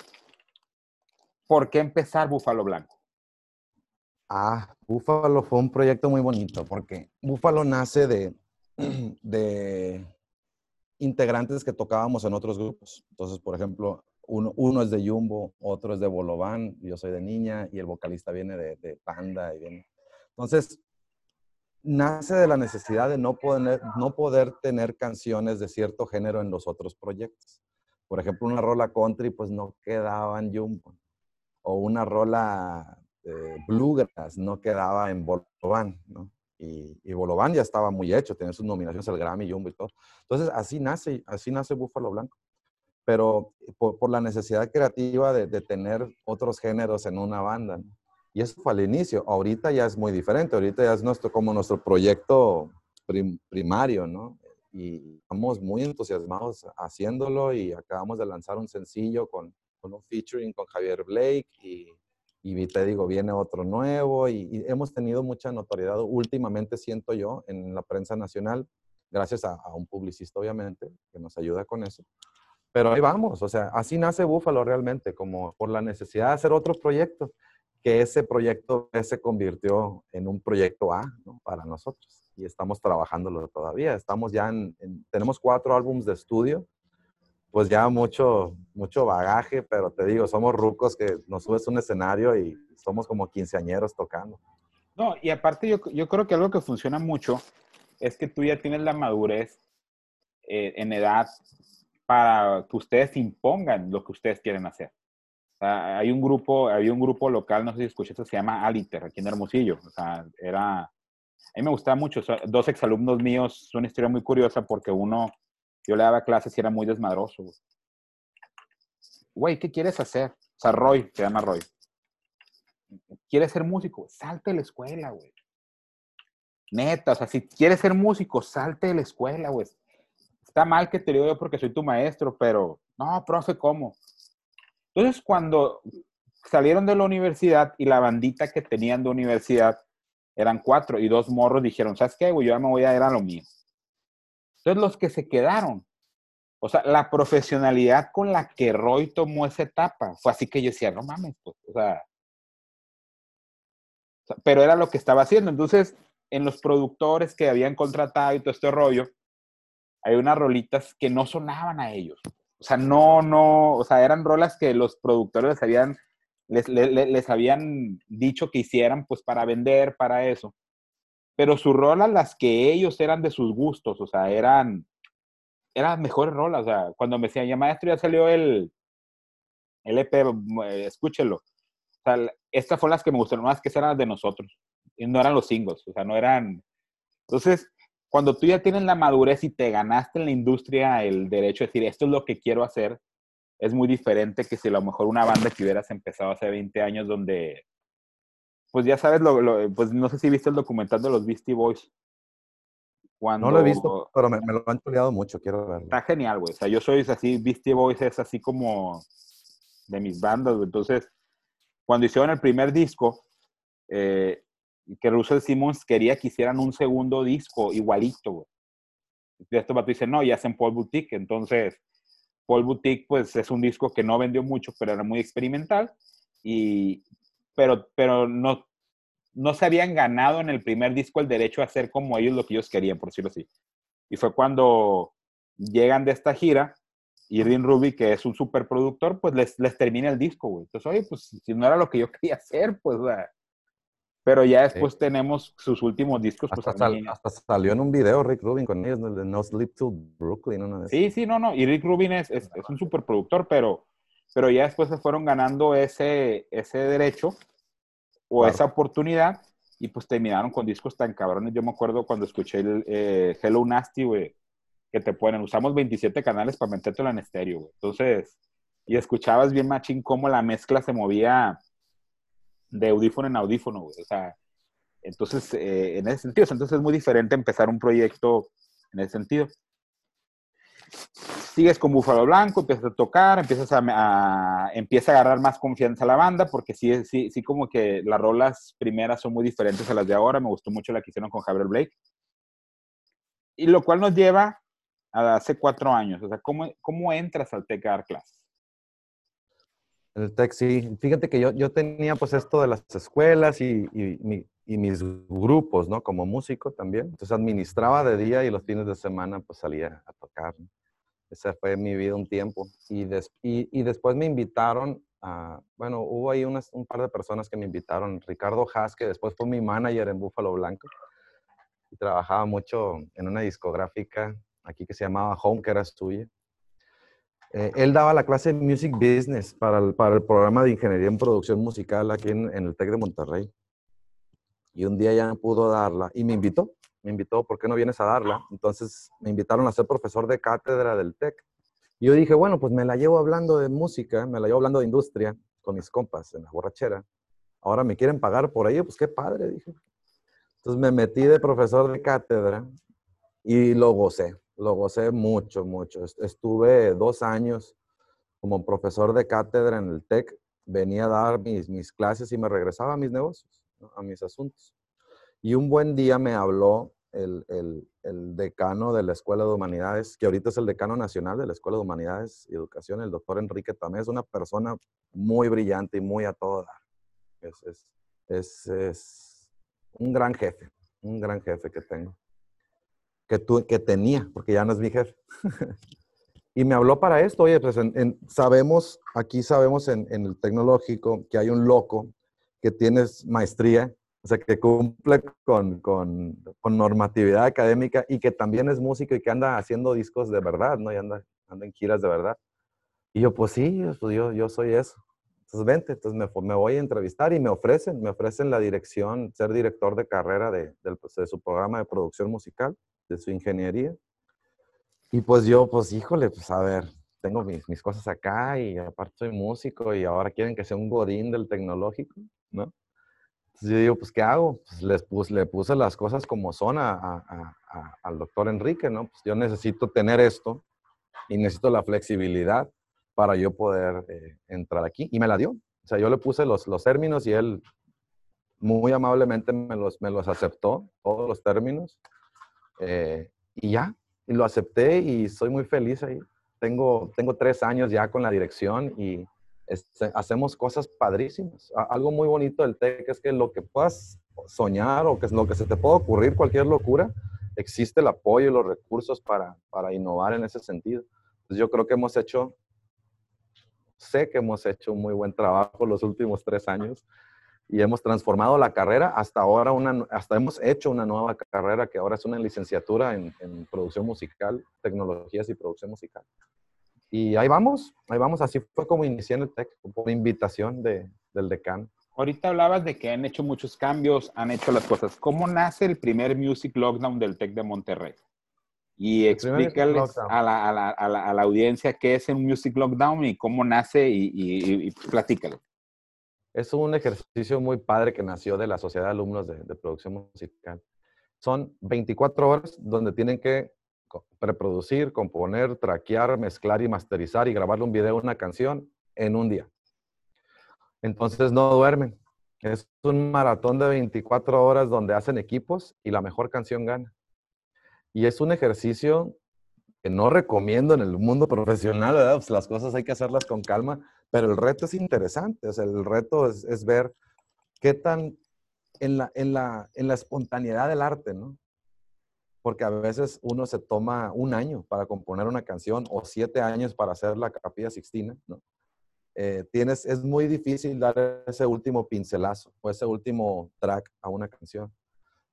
¿por qué empezar Búfalo Blanco? Ah, Búfalo fue un proyecto muy bonito porque Búfalo nace de, de integrantes que tocábamos en otros grupos. Entonces, por ejemplo, uno, es de Jumbo, otro es de Bolobán, yo soy de Niña y el vocalista viene de, de Panda. Y. Entonces, nace de la necesidad de no poder, no poder tener canciones de cierto género en los otros proyectos. Por ejemplo, una rola country, pues no quedaba en Jumbo o una rola eh, bluegrass no quedaba en Bolobán, ¿no? Y, y, Bolobán ya estaba muy hecho, tenía sus nominaciones al Grammy, Jumbo y todo. Entonces, así nace, así nace Búfalo Blanco. Pero por, la necesidad creativa de, tener otros géneros en una banda. Y eso fue al inicio. Ahorita ya es muy diferente. Ahorita ya es nuestro, como nuestro proyecto primario, ¿no? Y estamos muy entusiasmados haciéndolo y acabamos de lanzar un sencillo con, con un featuring con Javier Blake y, y te digo, viene otro nuevo y, hemos tenido mucha notoriedad últimamente, siento yo, en la prensa nacional, gracias a, un publicista, obviamente, que nos ayuda con eso. Pero ahí vamos, o sea, así nace Búfalo realmente, como por la necesidad de hacer otro proyecto, que ese proyecto se convirtió en un proyecto A para nosotros. Y estamos trabajándolo todavía. Estamos ya en, tenemos cuatro álbumes de estudio pues ya mucho, mucho bagaje, pero te digo, somos rucos que nos subes un escenario y somos como quinceañeros tocando. No, y aparte yo, yo creo que algo que funciona mucho es que tú ya tienes la madurez eh, en edad para que ustedes impongan lo que ustedes quieren hacer. hay un grupo, había un grupo local, no sé si escuchaste, se llama Aliter, aquí en Hermosillo. O sea, era, a mí me gustaba mucho. dos exalumnos míos, es una historia muy curiosa porque uno yo le daba clases y era muy desmadroso. Güey, ¿qué quieres hacer? O sea, Roy, se llama Roy. ¿Quieres ser músico? Salte de la escuela, güey. Neta, o sea, si quieres ser músico, salte de la escuela, güey. Está mal que te lo digo yo porque soy tu maestro, pero no, profe, ¿cómo? Entonces, cuando salieron de la universidad y la bandita que tenían de universidad eran cuatro y dos morros dijeron, ¿sabes qué, güey? Yo ya me voy a ir a lo mío. Entonces, los que se quedaron, o sea, la profesionalidad con la que Roy tomó esa etapa, fue así que yo decía, no mames, pues, o sea, pero era lo que estaba haciendo. Entonces, en los productores que habían contratado y todo este rollo, hay unas rolitas que no sonaban a ellos. O sea, no, no, o sea, eran rolas que los productores les habían, les, les, habían dicho que hicieran, pues para vender, para eso. Pero sus rolas, las que ellos eran de sus gustos, o sea, eran, eran mejores rolas. O sea, cuando me decían, ya maestro, ya salió el, el EP, eh, escúchelo. O sea, estas fueron las que me gustaron más, que eran las de nosotros. Y no eran los singles, o sea, no eran. Entonces, cuando tú ya tienes la madurez y te ganaste en la industria el derecho de decir, esto es lo que quiero hacer, es muy diferente que si a lo mejor una banda que hubieras empezado hace 20 años donde, pues ya sabes, lo, pues no sé si viste el documental de los Beastie Boys. Cuando, no lo he visto, pero me, lo han chuleado mucho, quiero verlo. Está genial, güey. O sea, yo soy así, Beastie Boys es así como de mis bandas, Entonces, cuando hicieron el primer disco, eh, que Russell Simmons quería que hicieran un segundo disco igualito. De esto tú dice, no, ya hacen Paul Boutique. Entonces, Paul Boutique, pues es un disco que no vendió mucho, pero era muy experimental. Y, pero, pero no, no se habían ganado en el primer disco el derecho a hacer como ellos lo que ellos querían, por decirlo así. Y fue cuando llegan de esta gira y Rin Ruby, que es un superproductor, pues les, les termina el disco, güey. Entonces, oye, pues si no era lo que yo quería hacer, pues, o sea, pero ya después tenemos sus últimos discos. Pues, hasta, hasta, salió en un video Rick Rubin con ellos, No Sleep Till Brooklyn. sí, sí, no, no. Y Rick Rubin es, es, un superproductor, pero, pero ya después se fueron ganando ese, ese derecho o esa oportunidad y pues terminaron con discos tan cabrones. Yo me acuerdo cuando escuché el eh, Hello Nasty, güey, que te ponen, usamos 27 canales para metértelo en estéreo, güey. Entonces, y escuchabas bien machín cómo la mezcla se movía de audífono en audífono, O sea, entonces, eh, en ese sentido, entonces es muy diferente empezar un proyecto en ese sentido. Sigues con Búfalo Blanco, empiezas a tocar, empiezas a, empieza a agarrar más confianza a la banda, porque sí, sí, sí como que las rolas primeras son muy diferentes a las de ahora. Me gustó mucho la que hicieron con Javier Blake. Y lo cual nos lleva a hace cuatro años. O sea, ¿cómo, cómo entras al TEC Class? El TEC, sí. Fíjate que yo, yo tenía pues esto de las escuelas y, y, mis grupos, ¿no? Como músico también. Entonces administraba de día y los fines de semana pues salía a tocar. Esa fue mi vida un tiempo. Y, y, después me invitaron a, bueno, hubo ahí unas, un par de personas que me invitaron. Ricardo Haas, que después fue mi manager en Búfalo Blanco. Y trabajaba mucho en una discográfica aquí que se llamaba Home, que era suya. Eh, él daba la clase Music Business para el, para el programa de Ingeniería en Producción Musical aquí en, el TEC de Monterrey. Y un día ya pudo darla y me invitó. Me invitó, ¿por qué no vienes a darla? Entonces me invitaron a ser profesor de cátedra del TEC. Y yo dije, bueno, pues me la llevo hablando de música, me la llevo hablando de industria con mis compas en la borrachera. Ahora me quieren pagar por ello, pues qué padre, dije. Entonces me metí de profesor de cátedra y lo gocé lo gocé mucho, mucho. Estuve dos años como profesor de cátedra en el TEC, venía a dar mis, mis clases y me regresaba a mis negocios, a mis asuntos. Y un buen día me habló el, el, decano de la Escuela de Humanidades, que ahorita es el decano nacional de la Escuela de Humanidades y Educación, el doctor Enrique Tamé, es una persona muy brillante y muy a todo dar. Es, es, es, un gran jefe, un gran jefe que tengo que, tu, que tenía, porque ya no es mi jefe. y me habló para esto, oye, pues sabemos, aquí sabemos en, el tecnológico que hay un loco que tiene maestría, o sea, que cumple con, con, con, normatividad académica y que también es músico y que anda haciendo discos de verdad, ¿no? Y anda, anda en giras de verdad. Y yo, pues sí, pues yo, yo soy eso. Entonces, vente, entonces me, me, voy a entrevistar y me ofrecen, me ofrecen la dirección, ser director de carrera de, de, de su programa de producción musical de su ingeniería. Y pues yo, pues híjole, pues a ver, tengo mis, mis cosas acá y aparte soy músico y ahora quieren que sea un godín del tecnológico, ¿no? Entonces yo digo, pues ¿qué hago? Pues les puse, le puse las cosas como son a, al doctor Enrique, ¿no? Pues yo necesito tener esto y necesito la flexibilidad para yo poder eh, entrar aquí. Y me la dio. O sea, yo le puse los, los términos y él muy amablemente me los, me los aceptó, todos los términos. Eh, y ya, y lo acepté y soy muy feliz ahí. Tengo, tengo tres años ya con la dirección y este, hacemos cosas padrísimas. algo muy bonito del TEC es que lo que puedas soñar o que lo que se te pueda ocurrir, cualquier locura, existe el apoyo y los recursos para, para innovar en ese sentido. Entonces yo creo que hemos hecho, sé que hemos hecho un muy buen trabajo los últimos tres años y hemos transformado la carrera. Hasta ahora, una, hasta hemos hecho una nueva carrera que ahora es una licenciatura en, en producción musical, tecnologías y producción musical. Y ahí vamos, ahí vamos. Así fue como inicié en el TEC, por invitación de, del decano. Ahorita hablabas de que han hecho muchos cambios, han hecho las cosas. ¿Cómo nace el primer Music Lockdown del TEC de Monterrey? Y explícales a la, a, la, a, la, audiencia qué es un Music Lockdown y cómo nace y, y, y, platícale. Es un ejercicio muy padre que nació de la Sociedad de Alumnos de, de Producción Musical. Son 24 horas donde tienen que preproducir, componer, traquear, mezclar y masterizar y grabarle un video, una canción en un día. Entonces no duermen. Es un maratón de 24 horas donde hacen equipos y la mejor canción gana. Y es un ejercicio que no recomiendo en el mundo profesional. Pues las cosas hay que hacerlas con calma, pero el reto es interesante. El reto es, es ver qué tan en la, en, la, en la espontaneidad del arte, ¿no? Porque a veces uno se toma un año para componer una canción o siete años para hacer la capilla sixtina, ¿no? Eh, tienes, es muy difícil dar ese último pincelazo o ese último track a una canción.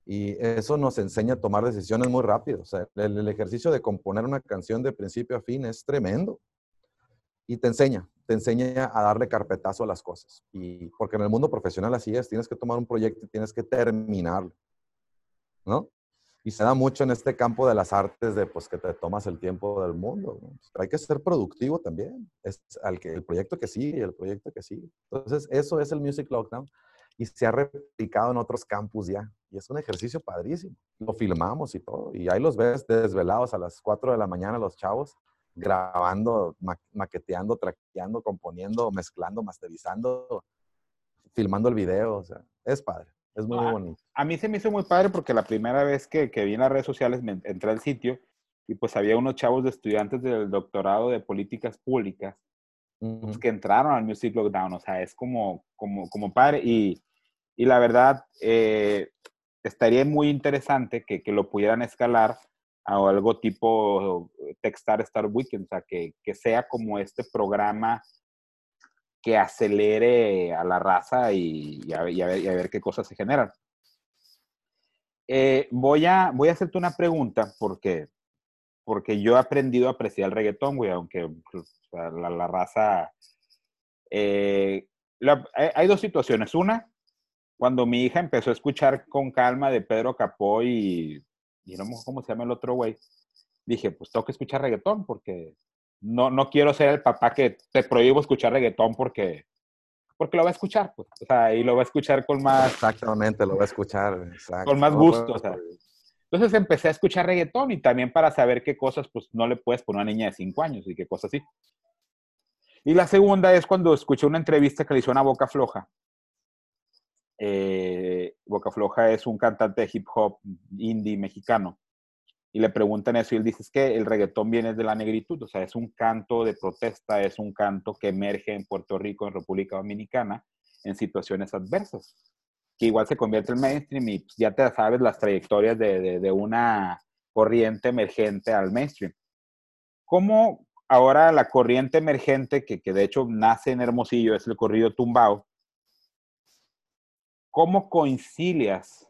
Y eso nos enseña a tomar decisiones muy rápido. O sea, el, el, ejercicio de componer una canción de principio a fin es tremendo. Y te enseña, te enseña a darle carpetazo a las cosas. Y porque en el mundo profesional así es, tienes que tomar un proyecto y tienes que terminarlo. ¿No? Y se da mucho en este campo de las artes de pues que te tomas el tiempo del mundo. Pero hay que ser productivo también. Es al que, el proyecto que sigue, el proyecto que sigue. Entonces, eso es el Music Lockdown y se ha replicado en otros campus ya. Y es un ejercicio padrísimo. Lo filmamos y todo. Y ahí los ves desvelados a las 4 de la mañana los chavos grabando, ma maqueteando, traqueando, componiendo, mezclando, masterizando, filmando el video. O sea, es padre. Es muy, bonito. A, mí se me hizo muy padre porque la primera vez que, que vi en las redes sociales me entré al sitio y pues había unos chavos de estudiantes del doctorado de políticas públicas pues, que entraron al Music Lockdown. O sea, es como, como, como padre. Y, y la verdad, eh, estaría muy interesante que, que, lo pudieran escalar a algo tipo Techstar Star Weekend, o sea, que, que sea como este programa que acelere a la raza y, a, ver, qué cosas se generan. Eh, voy, a, voy a hacerte una pregunta porque, porque yo he aprendido a apreciar el reggaetón, güey, aunque pues, la, raza... Eh, hay dos situaciones. Una, cuando mi hija empezó a escuchar con calma de Pedro Capó y, y no cómo se llama el otro güey, dije, pues tengo que escuchar reggaetón porque no, no quiero ser el papá que te prohíbo escuchar reggaetón porque, porque lo va a escuchar, pues. O sea, y lo va a escuchar con más... Exactamente, lo va a escuchar. Exacto. Con más gusto, o sea. Entonces empecé a escuchar reggaetón y también para saber qué cosas, pues, no le puedes poner a una niña de 5 años y qué cosas así. Y la segunda es cuando escuché una entrevista que le hizo una Boca Floja. Eh, Boca Floja es un cantante de hip hop indie mexicano y le preguntan eso y él dice, es que el reggaetón viene de la negritud, o sea, es un canto de protesta, es un canto que emerge en Puerto Rico, en República Dominicana, en situaciones adversas, que igual se convierte en mainstream y pues, ya te sabes las trayectorias de, de, de, una corriente emergente al mainstream. ¿Cómo ahora la corriente emergente, que, que de hecho nace en Hermosillo, es el corrido tumbao, ¿cómo concilias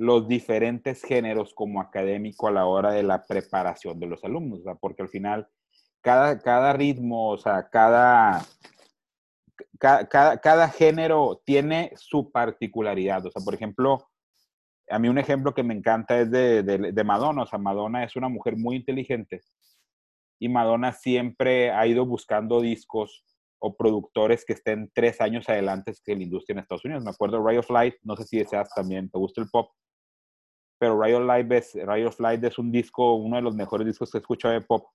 los diferentes géneros como académico a la hora de la preparación de los alumnos, sea, porque al final cada, cada ritmo, o sea, cada, cada, cada, género tiene su particularidad. O sea, por ejemplo, a mí un ejemplo que me encanta es de, de, de Madonna. O sea, Madonna es una mujer muy inteligente y Madonna siempre ha ido buscando discos o productores que estén tres años adelante que la industria en Estados Unidos. Me acuerdo Ray of Light, no sé si deseas también, te gusta el pop, pero of Light es, of Light es un disco, uno de los mejores discos que he escuchado de pop.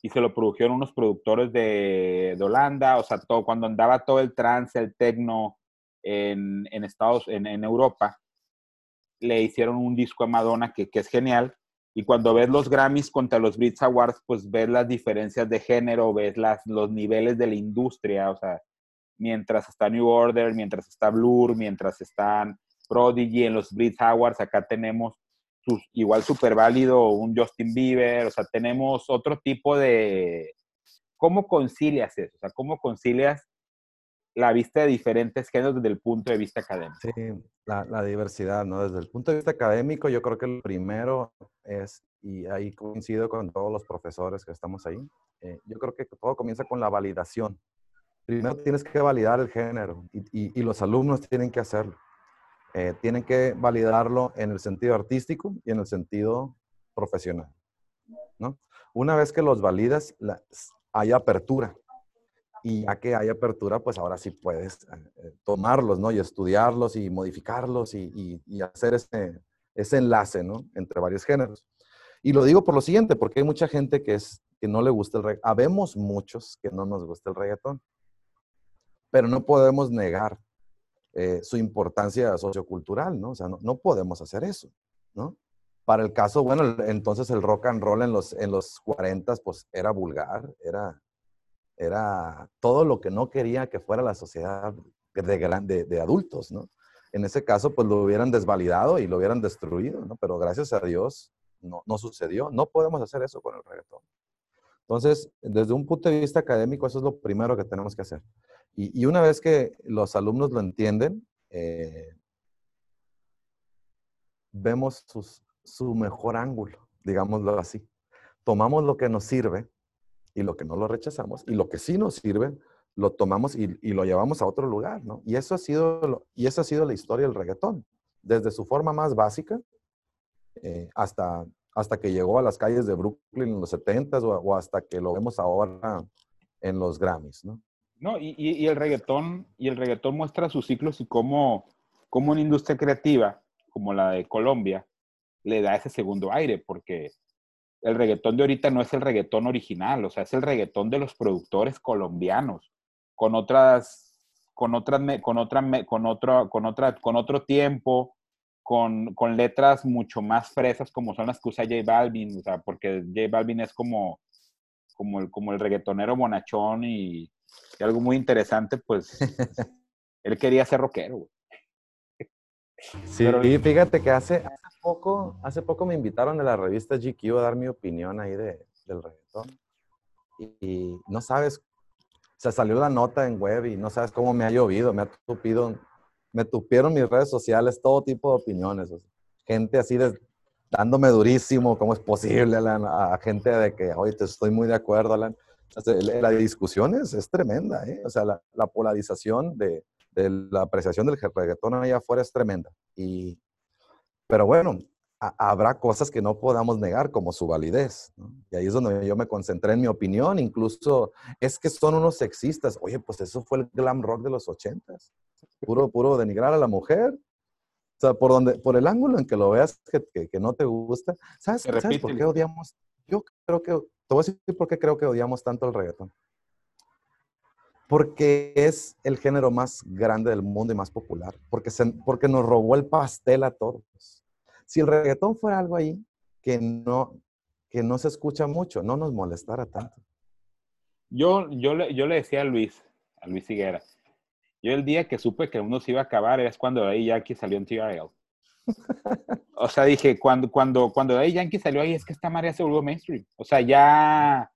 y se lo produjeron unos productores de, de Holanda, o sea, todo, cuando andaba todo el trance, el techno en, Estados, en, Europa, le hicieron un disco a Madonna que, que, es genial. Y cuando ves los Grammys contra los Brits Awards, pues ves las diferencias de género, ves las, los niveles de la industria, o sea, mientras está New Order, mientras está Blur, mientras están Prodigy en los Brits Awards, acá tenemos igual súper válido un Justin Bieber, o sea, tenemos otro tipo de... ¿Cómo concilias eso? O sea, ¿cómo concilias la vista de diferentes géneros desde el punto de vista académico? Sí, la, diversidad, ¿no? Desde el punto de vista académico, yo creo que lo primero es, y ahí coincido con todos los profesores que estamos ahí, eh, yo creo que todo comienza con la validación. Primero tienes que validar el género y los alumnos tienen que hacerlo. Eh, tienen que validarlo en el sentido artístico y en el sentido profesional. ¿no? Una vez que los validas, hay apertura. Y ya que hay apertura, pues ahora sí puedes eh, eh, tomarlos, ¿no? Y estudiarlos y modificarlos y, hacer ese, ese enlace, ¿no? Entre varios géneros. Y lo digo por lo siguiente, porque hay mucha gente que, es, que no le gusta el reggaetón. Habemos muchos que no nos gusta el reggaetón. Pero no podemos negar eh, su importancia sociocultural, ¿no? O sea, no, podemos hacer eso, ¿no? Para el caso, bueno, entonces el rock and roll en los, en los 40 pues era vulgar, era, era todo lo que no quería que fuera la sociedad de, de, adultos, ¿no? En ese caso, pues lo hubieran desvalidado y lo hubieran destruido, ¿no? Pero gracias a Dios no, no sucedió. No podemos hacer eso con el reggaetón. Entonces, desde un punto de vista académico, eso es lo primero que tenemos que hacer. Y, una vez que los alumnos lo entienden, eh, vemos su mejor ángulo, digámoslo así. Tomamos lo que nos sirve y lo que no lo rechazamos, y lo que sí nos sirve, lo tomamos y, lo llevamos a otro lugar, ¿no? Y eso ha sido, y esa ha sido la historia del reggaetón, desde su forma más básica eh, hasta, hasta que llegó a las calles de Brooklyn en los 70s o, o hasta que lo vemos ahora en los Grammys, ¿no? No, y, el reggaetón, y el reggaetón muestra sus ciclos y cómo, cómo una industria creativa, como la de Colombia, le da ese segundo aire, porque el reggaetón de ahorita no es el reggaetón original, o sea, es el reggaetón de los productores colombianos, con otras, con otras, con otra, con otro, con otra, con otro tiempo, con, con, letras mucho más fresas como son las que usa J Balvin, o sea, porque J Balvin es como, como el, como el reggaetonero bonachón y, y algo muy interesante, pues, él quería ser rockero, Sí, y fíjate que hace, hace, poco, hace poco me invitaron a la revista GQ a dar mi opinión ahí de, del reggaetón. Y, no sabes, se salió la nota en web y no sabes cómo me ha llovido, me ha tupido, me tupieron mis redes sociales todo tipo de opiniones. gente así de, dándome durísimo, cómo es posible, a, gente de que, oye, te estoy muy de acuerdo, Alan la discusión es, tremenda, ¿eh? O sea, la, polarización de, la apreciación del reggaetón allá afuera es tremenda. Y, pero bueno, habrá cosas que no podamos negar, como su validez. Y ahí es donde yo me concentré en mi opinión. Incluso es que son unos sexistas. Oye, pues eso fue el glam rock de los ochentas. Puro, puro denigrar a la mujer. O sea, por, donde, por el ángulo en que lo veas que, que, no te gusta. ¿Sabes, ¿sabes por qué odiamos? Yo creo que te voy a decir por qué creo que odiamos tanto el reggaetón. Porque es el género más grande del mundo y más popular. Porque, porque nos robó el pastel a todos. Si el reggaetón fuera algo ahí que no, que no se escucha mucho, no nos molestara tanto. Yo, yo, le, yo le decía a Luis, a Luis Higuera, yo el día que supe que uno se iba a acabar es cuando ahí Yankee salió en TRL. O sea, dije, cuando, cuando, cuando Daddy Yankee salió ahí, es que esta María se volvió mainstream. O sea, ya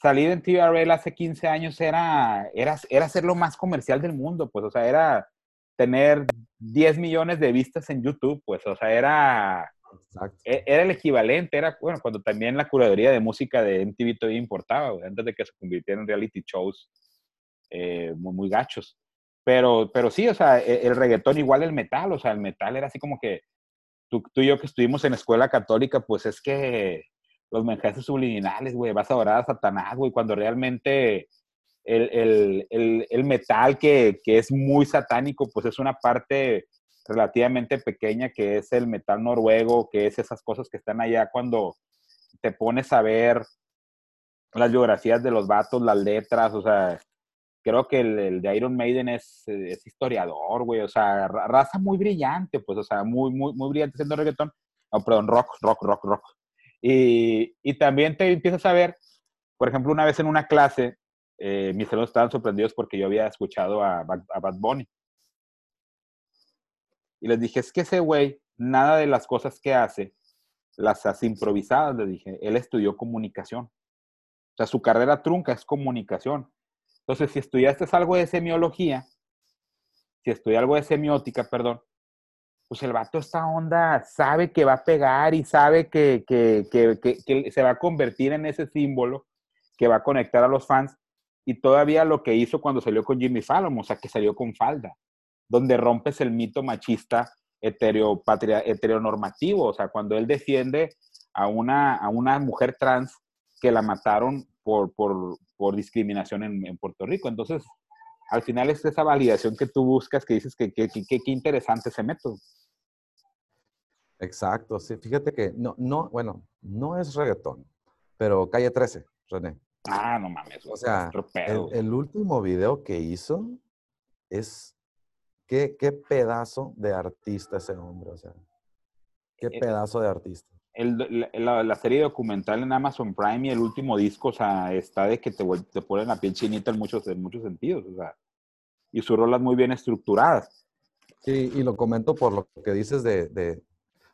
salir en TRL hace 15 años era, era, era ser lo más comercial del mundo, pues, o sea, era tener 10 millones de vistas en YouTube, pues, o sea, era, e, era el equivalente, era, bueno, cuando también la curaduría de música de MTV todavía importaba, antes de que se convirtieran en reality shows eh, muy, muy, gachos. Pero, pero sí, o sea, e, el, reggaetón igual el metal, o sea, el metal era así como que tú, tú y yo que estuvimos en escuela católica, pues es que los mensajes subliminales, güey, vas a orar a Satanás, güey, cuando realmente el, el, el, el metal que, que, es muy satánico, pues es una parte relativamente pequeña que es el metal noruego, que es esas cosas que están allá cuando te pones a ver las biografías de los vatos, las letras, o sea, creo que el, de Iron Maiden es, es historiador, güey, o sea, raza muy brillante, pues, o sea, muy, muy, muy brillante siendo reggaetón, no, perdón, rock, rock, rock, rock. Y, y también te empiezas a ver, por ejemplo, una vez en una clase, eh, mis alumnos estaban sorprendidos porque yo había escuchado a, a Bad Bunny. Y les dije, es que ese güey, nada de las cosas que hace, las hace improvisadas, les dije, él estudió comunicación. O sea, su carrera trunca es comunicación. Entonces, si estudiaste algo de semiología, si estudié algo de semiótica, perdón, pues el vato esta onda sabe que va a pegar y sabe que, que, que, que, se va a convertir en ese símbolo que va a conectar a los fans. Y todavía lo que hizo cuando salió con Jimmy Fallon, o sea, que salió con falda, donde rompes el mito machista heteronormativo, o sea, cuando él defiende a una, a una mujer trans que la mataron por, por, por discriminación en, en, Puerto Rico. Entonces, al final es esa validación que tú buscas, que dices que qué interesante ese método. Exacto, sí, fíjate que no, no, bueno, no es reggaetón, pero Calle 13, René. Ah, no mames. O sea, el, el, último video que hizo es, qué, qué pedazo de artista ese hombre, o sea, qué eh, pedazo de artista. El, la, la, serie documental en Amazon Prime y el último disco, o sea, está de que te, te ponen la piel chinita en muchos, en muchos sentidos, o sea, y sus rolas muy bien estructuradas. Sí, y lo comento por lo que dices de, de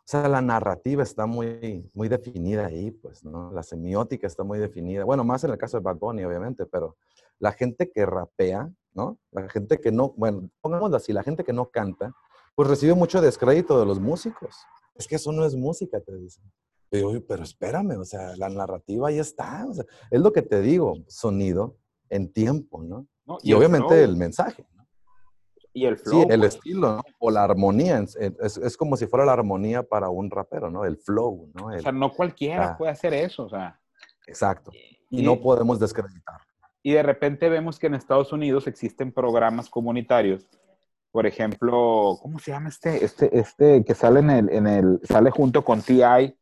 o sea, la narrativa está muy, muy definida ahí, pues, ¿no? La semiótica está muy definida. Bueno, más en el caso de Bad Bunny, obviamente, pero la gente que rapea, ¿no? La gente que no, bueno, pongámoslo así, la gente que no canta, pues recibe mucho descrédito de los músicos. Es que eso no es música, te dicen. Pero, pero espérame, o sea, la narrativa ahí está. O sea, es lo que te digo, sonido en tiempo, ¿no? y, obviamente el mensaje. Y el flow. Sí, el estilo, ¿no? O la armonía. Es, es, como si fuera la armonía para un rapero, ¿no? El flow, ¿no? o sea, no cualquiera puede hacer eso, o sea. Exacto. Y, no podemos descreditar. Y de repente vemos que en Estados Unidos existen programas comunitarios. Por ejemplo, ¿cómo se llama este? Este, este que sale en el, en el, sale junto con T.I.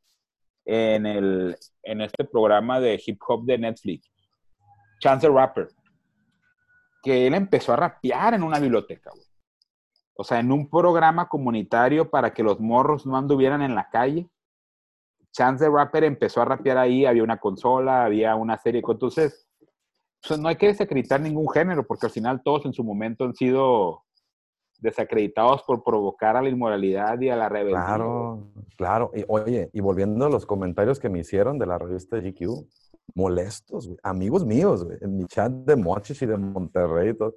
en el, en este programa de hip hop de Netflix. Chance the Rapper que él empezó a rapear en una biblioteca, güey. O sea, en un programa comunitario para que los morros no anduvieran en la calle. Chance the Rapper empezó a rapear ahí, había una consola, había una serie. Entonces, pues, no hay que desacreditar ningún género, porque al final todos en su momento han sido desacreditados por provocar a la inmoralidad y a la rebeldía. Claro, claro. Y, oye, y volviendo a los comentarios que me hicieron de la revista GQ, molestos, amigos míos, en mi chat de Mochis y de Monterrey y todo.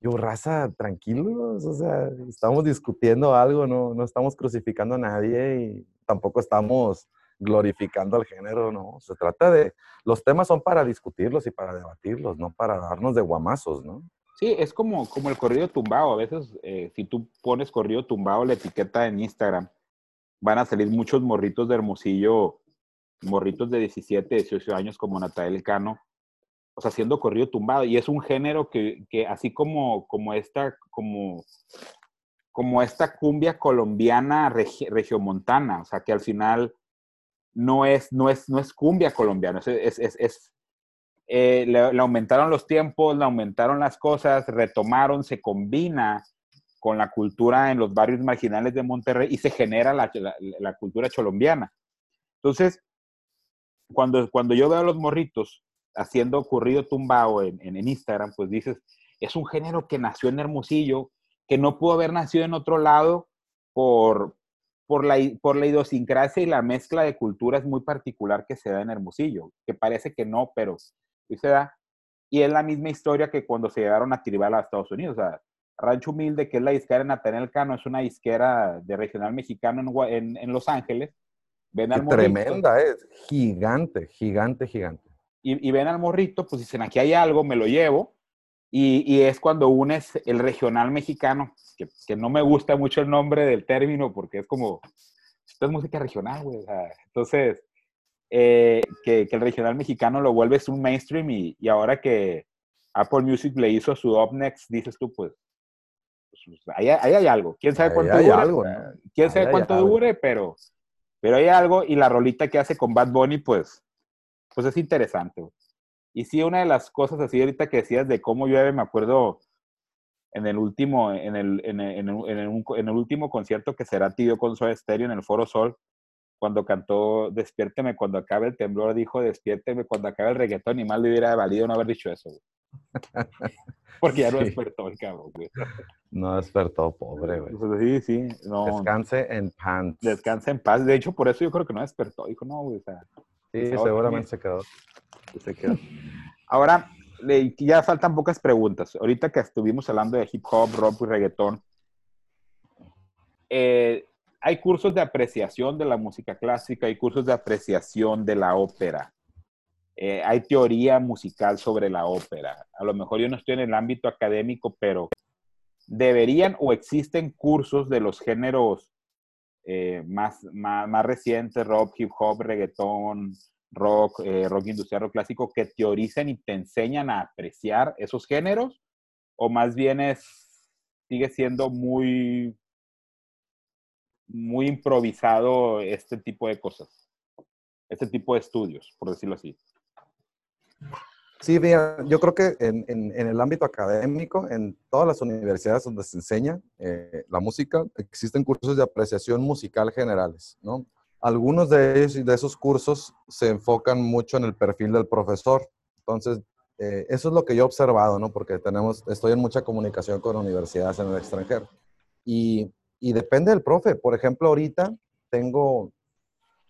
Yo, raza, tranquilos, o sea, estamos discutiendo algo, no, no estamos crucificando a nadie y tampoco estamos glorificando al género, ¿no? Se trata de, los temas son para discutirlos y para debatirlos, no para darnos de guamazos, ¿no? Sí, es como, como el corrido tumbado. A veces, eh, si tú pones corrido tumbado, la etiqueta en Instagram, van a salir muchos morritos de Hermosillo morritos de 17, 18 años como Natalia Cano, o sea, haciendo corrido tumbado. Y es un género que, que así como, como, esta, como, como esta cumbia colombiana regiomontana, o sea, que al final no es, no es, no es cumbia colombiana, es, es, es eh, le, aumentaron los tiempos, le aumentaron las cosas, retomaron, se combina con la cultura en los barrios marginales de Monterrey y se genera la, la, la cultura cholombiana. Entonces, cuando, cuando yo veo a los morritos haciendo ocurrido tumbado en, en, Instagram, pues dices, es un género que nació en Hermosillo, que no pudo haber nacido en otro lado por, por, la, por la idiosincrasia y la mezcla de culturas muy particular que se da en Hermosillo, que parece que no, pero sí se da. Y es la misma historia que cuando se llegaron a Tribal a Estados Unidos. O sea, Rancho Humilde, que es la disquera de Nathaniel Cano, es una disquera de regional mexicano en, en, en Los Ángeles, Ven al morrito. Tremenda, es gigante, gigante, gigante. Y, ven al morrito, pues dicen, aquí hay algo, me lo llevo. Y, es cuando unes el regional mexicano, que, no me gusta mucho el nombre del término, porque es como, esto es música regional, güey. entonces, eh, que, el regional mexicano lo vuelves un mainstream y, ahora que Apple Music le hizo su Up Next, dices tú, pues, pues ahí, hay algo. ¿Quién sabe cuánto dure? Algo, ¿Quién sabe cuánto dure? Pero pero hay algo y la rolita que hace con Bad Bunny, pues, pues es interesante. Y sí, una de las cosas así ahorita que decías de cómo llueve, me acuerdo en el último, en el, en el, en el, en el último concierto que será Tío con Soda Stereo en el Foro Sol, cuando cantó Despiérteme cuando acabe el temblor, dijo Despiérteme cuando acabe el reggaetón, y mal le hubiera valido no haber dicho eso, Porque ya no despertó el cabrón, güey. No despertó, pobre, güey. Pues sí, sí. Descanse en paz. Descanse en paz. De hecho, por eso yo creo que no despertó. Dijo, no, güey, o sea. Sí, seguramente se quedó. Se quedó. Ahora, ya faltan pocas preguntas. Ahorita que estuvimos hablando de hip hop, rock y reggaetón, eh, hay cursos de apreciación de la música clásica, hay cursos de apreciación de la ópera. Eh, hay teoría musical sobre la ópera. A lo mejor yo no estoy en el ámbito académico, pero deberían o existen cursos de los géneros eh, más, más, recientes, rock, hip hop, reggaetón, rock, eh, rock industrial, rock clásico, que teoricen y te enseñan a apreciar esos géneros, o más bien es, sigue siendo muy muy improvisado este tipo de cosas, este tipo de estudios, por decirlo así. Sí, yo creo que en, en, el ámbito académico, en todas las universidades donde se enseña eh, la música, existen cursos de apreciación musical generales, ¿no? Algunos de, ellos, de esos cursos se enfocan mucho en el perfil del profesor. Entonces, eh, eso es lo que yo he observado, ¿no? Porque tenemos, estoy en mucha comunicación con universidades en el extranjero. Y y depende del profe. Por ejemplo, ahorita tengo,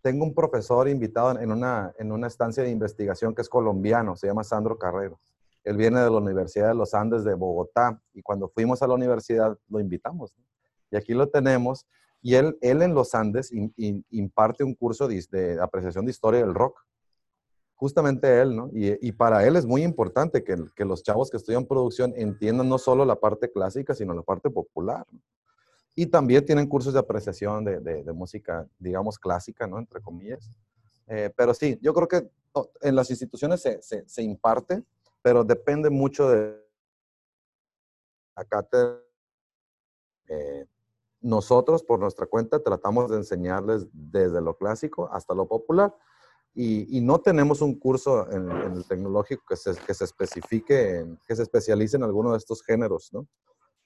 tengo un profesor invitado en una, en una estancia de investigación que es colombiano, se llama Sandro Carrero. Él viene de la Universidad de los Andes de Bogotá y cuando fuimos a la universidad lo invitamos. Y aquí lo tenemos. Y él, él en los Andes imparte un curso de, apreciación de historia del rock. Justamente él, ¿no? Y, para él es muy importante que, que, los chavos que estudian producción entiendan no solo la parte clásica, sino la parte popular. ¿no? Y también tienen cursos de apreciación de, de, música, digamos, clásica, ¿no? Entre comillas. Eh, pero sí, yo creo que en las instituciones se, se, imparte, pero depende mucho de acá eh, nosotros por nuestra cuenta tratamos de enseñarles desde lo clásico hasta lo popular y, y no tenemos un curso en, en, el tecnológico que se, que se especifique, en, que se especialice en alguno de estos géneros, ¿no?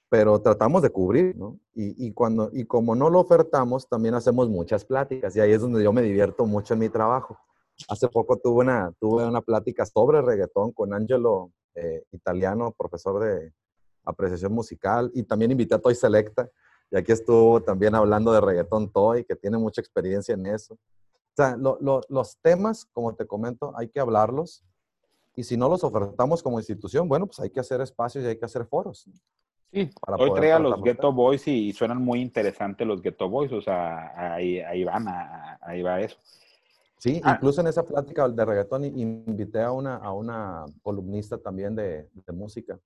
Pero tratamos de cubrir, ¿no? Y, y, cuando, y como no lo ofertamos, también hacemos muchas pláticas y ahí es donde yo me divierto mucho en mi trabajo. Hace poco tuve una, tuve una plática sobre reggaetón con Angelo eh, Italiano, profesor de apreciación musical, y también invité a Toy Selecta, y aquí estuvo también hablando de reggaetón Toy, que tiene mucha experiencia en eso. O sea, los temas, como te comento, hay que hablarlos, y si no los ofertamos como institución, bueno, pues hay que hacer espacios y hay que hacer foros. Sí, hoy trae a los Ghetto Boys y, suenan muy interesantes los Ghetto Boys, o sea, ahí, ahí van, ahí va eso. Sí, ah. incluso en esa plática de reggaetón invité a una, a una columnista también de, de música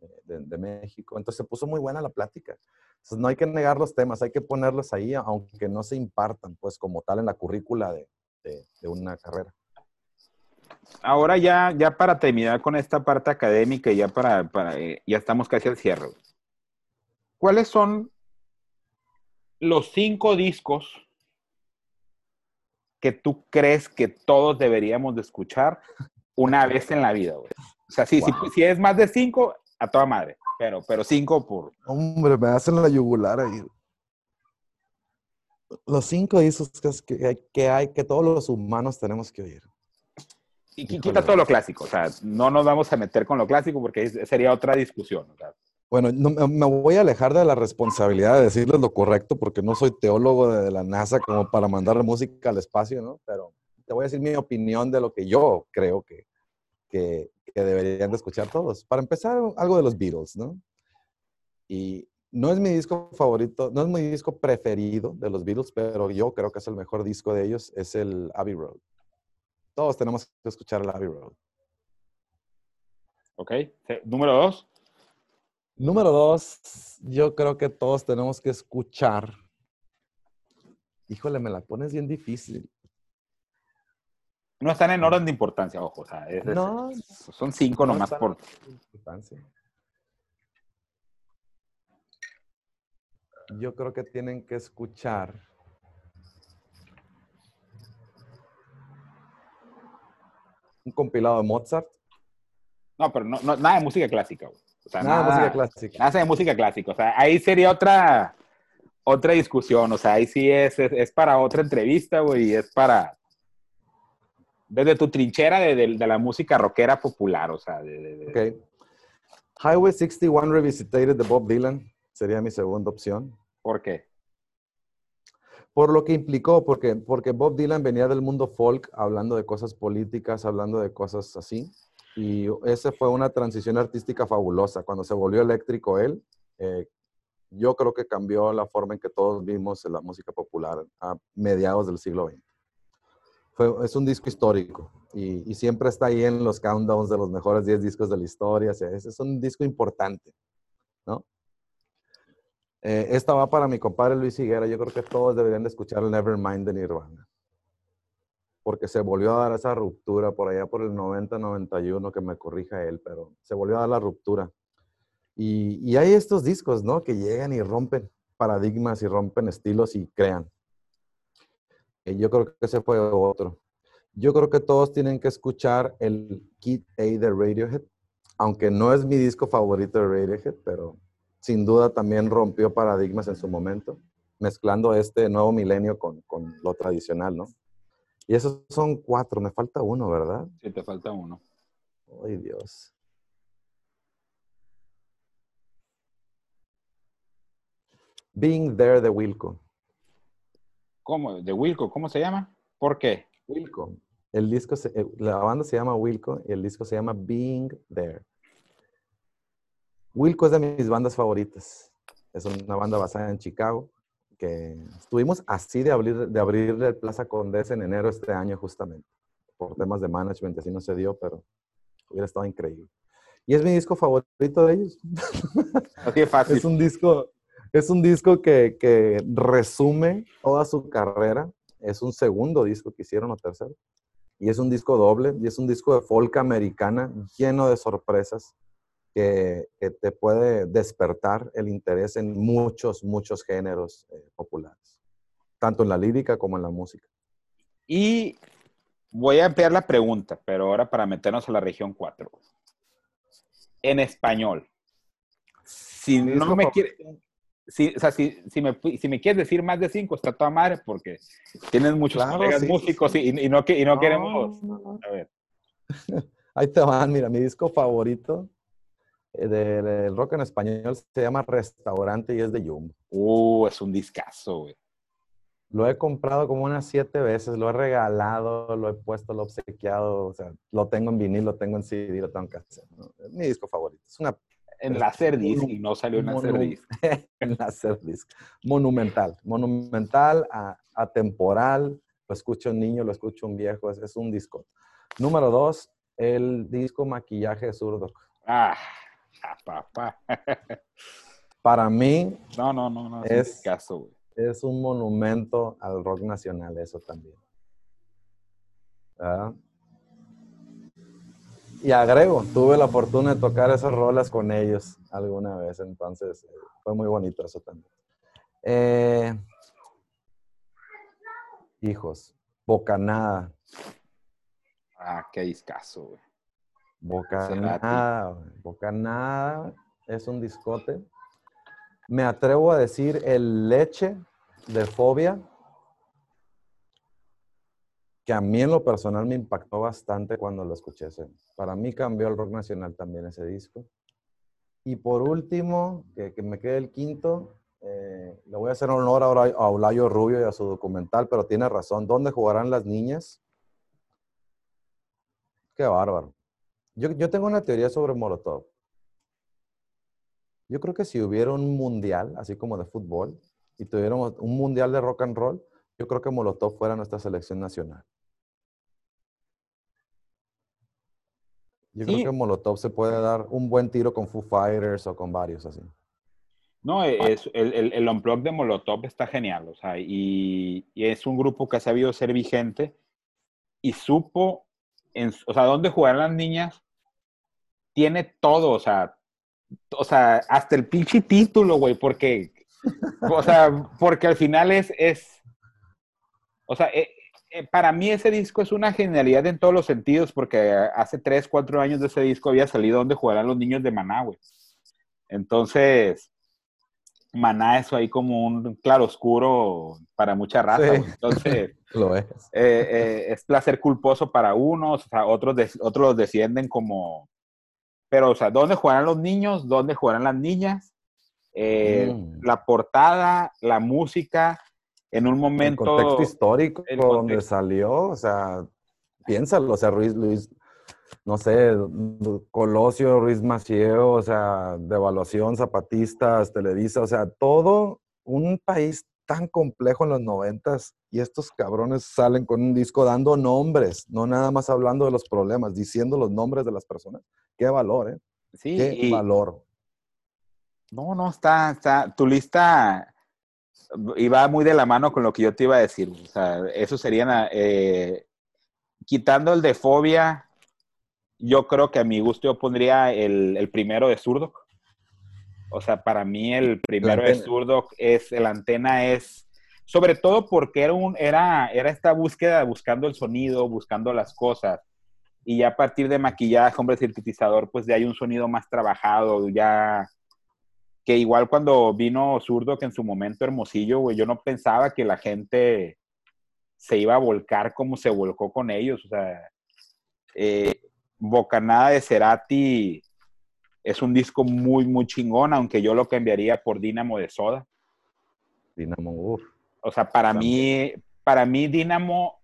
eh, de, de, México, entonces se puso muy buena la plática. Entonces no hay que negar los temas, hay que ponerlos ahí, aunque no se impartan, pues como tal en la currícula de, de una carrera ahora ya, ya para terminar con esta parte académica ya para, para eh, ya estamos casi al cierre. ¿Cuáles son los cinco discos que tú crees que todos deberíamos de escuchar una vez en la vida, güey? O sea, si, si, es más de cinco, a toda madre. Pero, pero cinco por. Hombre, me hacen la yugular ahí. Los cinco discos que, que hay, que todos los humanos tenemos que oír. Y quita todo lo clásico, o sea, no nos vamos a meter con lo clásico porque sería otra discusión. Bueno, me voy a alejar de la responsabilidad de decirles lo correcto porque no soy teólogo de la NASA como para mandar música al espacio, ¿no? Pero te voy a decir mi opinión de lo que yo creo que, que, que deberían de escuchar todos. Para empezar, algo de los Beatles, ¿no? Y no es mi disco favorito, no es mi disco preferido de los Beatles, pero yo creo que es el mejor disco de ellos, es el Abbey Road. Todos tenemos que escuchar el Abbey Road. Ok. Número dos. Número dos, yo creo que todos tenemos que escuchar. Híjole, me la pones bien difícil. No están en orden de importancia, ojo. O sea, no, son cinco nomás por. Yo creo que tienen que escuchar un compilado de Mozart, No, pero no, nada de música clásica, güey. O sea, nada, de música clásica. Nada de música clásica. O sea, ahí sería otra, otra discusión. O sea, ahí sí es, es, para otra entrevista, güey, y es para. Desde tu trinchera de, de, la música rockera popular, o sea. De, Ok. Highway 61 Revisited de Bob Dylan sería mi segunda opción. ¿Por qué? Por lo que implicó, porque, porque Bob Dylan venía del mundo folk, hablando de cosas políticas, hablando de cosas así. Y esa fue una transición artística fabulosa. Cuando se volvió eléctrico él, eh, yo creo que cambió la forma en que todos vimos la música popular a mediados del siglo XX. Fue, es un disco histórico y, y, siempre está ahí en los countdowns de los mejores 10 discos de la historia. O sea, es un disco importante, ¿no? Eh, esta va para mi compadre Luis Higuera. Yo creo que todos deberían de escuchar el Nevermind de Nirvana porque se volvió a dar esa ruptura por allá por el 90-91, que me corrija él, pero se volvió a dar la ruptura. Y, hay estos discos, ¿no? Que llegan y rompen paradigmas y rompen estilos y crean. Y yo creo que ese fue otro. Yo creo que todos tienen que escuchar el Kid A de Radiohead, aunque no es mi disco favorito de Radiohead, pero sin duda también rompió paradigmas en su momento, mezclando este nuevo milenio con, con lo tradicional, ¿no? Y esos son cuatro, me falta uno, ¿verdad? Sí, te falta uno. Ay, Dios. Being There de Wilco. ¿Cómo? ¿De Wilco? ¿Cómo se llama? ¿Por qué? Wilco. El disco eh, la banda se llama Wilco y el disco se llama Being There. Wilco es de mis bandas favoritas. Es una banda basada en Chicago estuvimos así de abrir, de abrirle el Plaza Condesa en enero este año justamente. Por temas de management, así no se dio, pero hubiera estado increíble. Y es mi disco favorito de ellos. Así fácil. es un disco, es un disco que, que, resume toda su carrera. Es un segundo disco que hicieron o tercero. Y es un disco doble, y es un disco de folk americana lleno de sorpresas que, te puede despertar el interés en muchos, muchos géneros eh, populares, tanto en la lírica como en la música. Y voy a ampliar la pregunta, pero ahora para meternos a la región 4. En español, si no me quiere, si, o sea, si, si, me, si, me, quieres decir más de cinco, está toda madre porque tienes muchos colegas músicos Y, y, no, y no, queremos. A ver. Ahí te van, mira, mi disco favorito eh, del rock en español se llama Restaurante y es de Jumbo. Uh, es un discazo, güey. Lo he comprado como unas siete veces, lo he regalado, lo he puesto, lo he obsequiado, o sea, lo tengo en vinil, lo tengo en CD, lo tengo en cassette. Es mi disco favorito. Es una en Laserdisc y no salió en Laserdisc. en Laserdisc. Monumental, monumental, atemporal. Lo escucho un niño, lo escucho un viejo, es, es un disco. Número dos, el disco Maquillaje Zurdo. Ah, papá. Para mí, no, no, no, no es, caso, es un monumento al rock nacional, eso también. Y agrego, tuve la fortuna de tocar esas rolas con ellos alguna vez, entonces eh, fue muy bonito eso también. Eh, hijos, Bocanada. Ah, qué discazo, güey. Bocanada, Bocanada es un discote. Me atrevo a decir el leche de fobia, que a mí en lo personal me impactó bastante cuando lo escuché. Para mí cambió el rock nacional también ese disco. Y por último, que, me quede el quinto, eh, le voy a hacer honor a Olayo Rubio y a su documental, pero tiene razón. ¿Dónde jugarán las niñas? Qué bárbaro. Yo, tengo una teoría sobre Molotov. Yo creo que si hubiera un mundial, así como de fútbol, y tuviéramos un mundial de rock and roll, yo creo que Molotov fuera nuestra selección nacional. Yo creo que Molotov se puede dar un buen tiro con Foo Fighters o con varios así. No, es, el, el, el unplug de Molotov está genial, o sea, y, y, es un grupo que ha sabido ser vigente y supo o sea, dónde jugar las niñas, tiene todo, o sea, o sea, hasta el pinche título, güey, porque, o sea, porque al final es, es, o sea, e, eh, para mí ese disco es una genialidad en todos los sentidos, porque hace 3, 4 años de ese disco había salido donde jugarán los niños de Maná, güey. Entonces, Maná es ahí como un claroscuro para mucha raza. Entonces, lo es. Eh, eh, es placer culposo para unos, o sea, otros, otros los descienden como... Pero, o sea, ¿dónde jugarán los niños? ¿Dónde jugarán las niñas? Mm. La portada, la música, en un momento... El contexto histórico donde salió, o sea, piénsalo, o sea, Ruiz, Luis, no sé, Colosio, Ruiz Macieo, o sea, Devaluación, Zapatistas, Televisa, o sea, todo un país tan complejo en los noventas y estos cabrones salen con un disco dando nombres, no nada más hablando de los problemas, diciendo los nombres de las personas. Qué valor, ¿eh? Sí. Qué valor. No, no, está, está, tu lista va muy de la mano con lo que yo te iba a decir. O sea, eso serían, eh, quitando el de fobia, yo creo que a mi gusto yo pondría el, primero de zurdo. O sea, para mí el primero de zurdo es, la antena es, sobre todo porque era, un, era, era esta búsqueda, buscando el sonido, buscando las cosas. Y ya a partir de maquillaje, hombre sintetizador, pues ya hay un sonido más trabajado, ya que igual cuando vino Zurdo, que en su momento Hermosillo, güey, yo no pensaba que la gente se iba a volcar como se volcó con ellos. O sea, eh, Bocanada de Cerati es un disco muy, muy chingón, aunque yo lo cambiaría por Dínamo de Soda. Dínamo, uff. O sea, para mí, para mí Dínamo,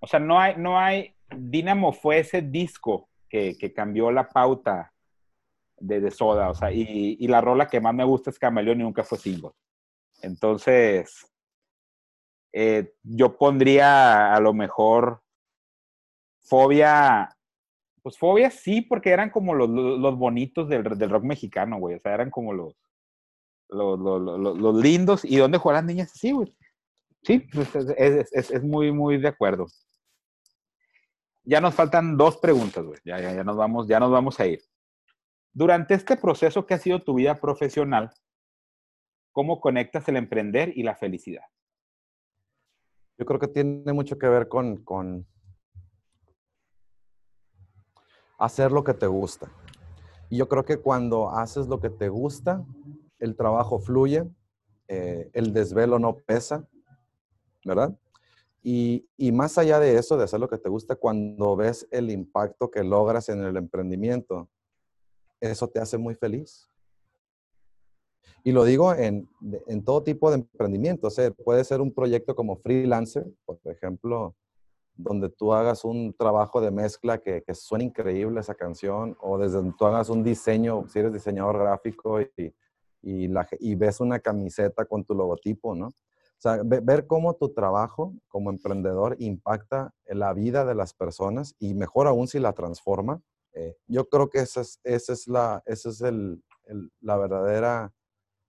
o sea, no hay, no hay, Dínamo fue ese disco que, que cambió la pauta de, Soda, o sea, y, la rola que más me gusta es Camaleón y nunca fue single. Entonces, eh, yo pondría a lo mejor Fobia, pues Fobia sí, porque eran como los, los bonitos del, del, rock mexicano, güey, o sea, eran como los, los, los, lindos. ¿Y dónde juegan las niñas? Sí, güey. Sí, pues, es, es, es, muy, muy de acuerdo. Ya nos faltan dos preguntas, güey. Ya, ya, ya, nos vamos, ya nos vamos a ir. Durante este proceso que ha sido tu vida profesional, ¿cómo conectas el emprender y la felicidad? Yo creo que tiene mucho que ver con, con hacer lo que te gusta. Y yo creo que cuando haces lo que te gusta, el trabajo fluye, eh, el desvelo no pesa, ¿verdad? Y, y, más allá de eso, de hacer lo que te gusta, cuando ves el impacto que logras en el emprendimiento, eso te hace muy feliz. Y lo digo en, todo tipo de emprendimiento. O sea, puede ser un proyecto como freelancer, por ejemplo, donde tú hagas un trabajo de mezcla que, que suene increíble esa canción, o desde donde tú hagas un diseño, si eres diseñador gráfico y, ves una camiseta con tu logotipo, ¿no? O sea, ver cómo tu trabajo como emprendedor impacta la vida de las personas y mejor aún si la transforma, eh, yo creo que esa es, esa es, la, esa es el, la verdadera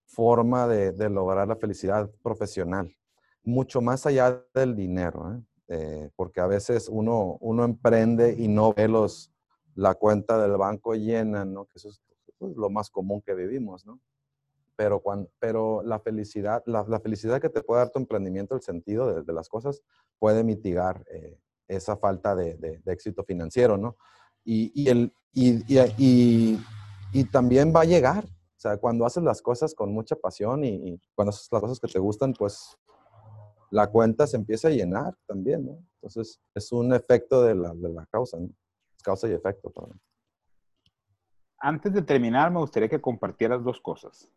forma de, de, lograr la felicidad profesional, mucho más allá del dinero, ¿eh? Eh, porque a veces uno, uno emprende y no ve los, la cuenta del banco llena, ¿no? que eso es lo más común que vivimos, ¿no? Pero, cuando, pero la felicidad, la, la, felicidad que te puede dar tu emprendimiento, el sentido de, de las cosas, puede mitigar esa falta de, de, éxito financiero, ¿no? y, el, y, y, también va a llegar. O sea, cuando haces las cosas con mucha pasión y, cuando haces las cosas que te gustan, pues la cuenta se empieza a llenar también, ¿no? Entonces, es un efecto de la, de la causa, ¿no? Es causa y efecto. Antes de terminar, me gustaría que compartieras dos cosas.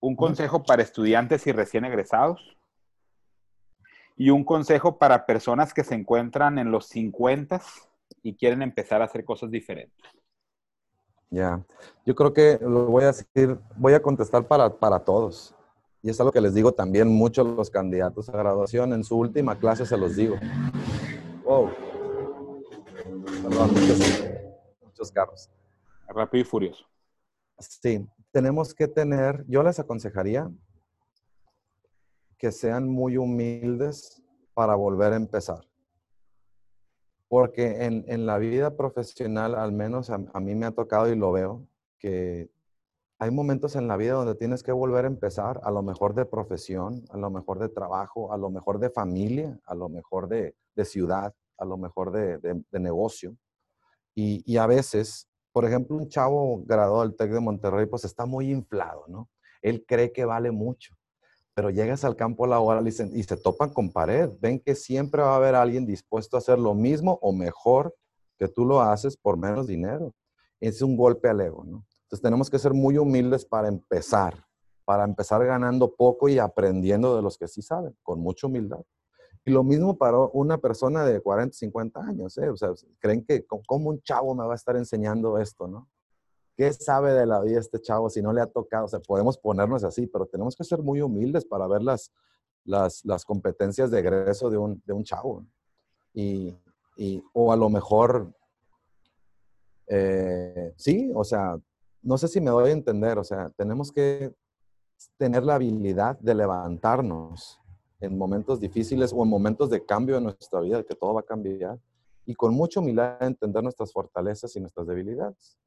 Un consejo para estudiantes y recién egresados y un consejo para personas que se encuentran en los 50 y quieren empezar a hacer cosas diferentes? Ya, yo creo que lo voy a decir, voy a contestar para, para todos. Y es algo que les digo también mucho a los candidatos a graduación. En su última clase se los digo. Wow. Perdón, muchos, muchos carros. Rápido y furioso. Sí, tenemos que tener, yo les aconsejaría que sean muy humildes para volver a empezar. Porque en, la vida profesional, al menos a, mí me ha tocado y lo veo, que hay momentos en la vida donde tienes que volver a empezar, a lo mejor de profesión, a lo mejor de trabajo, a lo mejor de familia, a lo mejor de, ciudad, a lo mejor de, negocio. Y, y, a veces, por ejemplo, un chavo graduado del TEC de Monterrey, pues está muy inflado, ¿no? Él cree que vale mucho, pero llegas al campo laboral y se, y se topan con pared. Ven que siempre va a haber alguien dispuesto a hacer lo mismo o mejor que tú lo haces por menos dinero. Es un golpe al ego, ¿no? Entonces tenemos que ser muy humildes para empezar, para empezar ganando poco y aprendiendo de los que sí saben, con mucha humildad. Y lo mismo para una persona de 40, 50 años, ¿eh? O sea, creen que como un chavo me va a estar enseñando esto, ¿no? ¿Qué sabe de la vida este chavo si no le ha tocado? O sea, podemos ponernos así, pero tenemos que ser muy humildes para ver las, las, las competencias de egreso de un, de un chavo. Y, y, o a lo mejor, eh, sí, o sea, no sé si me doy a entender, o sea, tenemos que tener la habilidad de levantarnos en momentos difíciles o en momentos de cambio en nuestra vida, que todo va a cambiar, y con mucha humildad entender nuestras fortalezas y nuestras debilidades.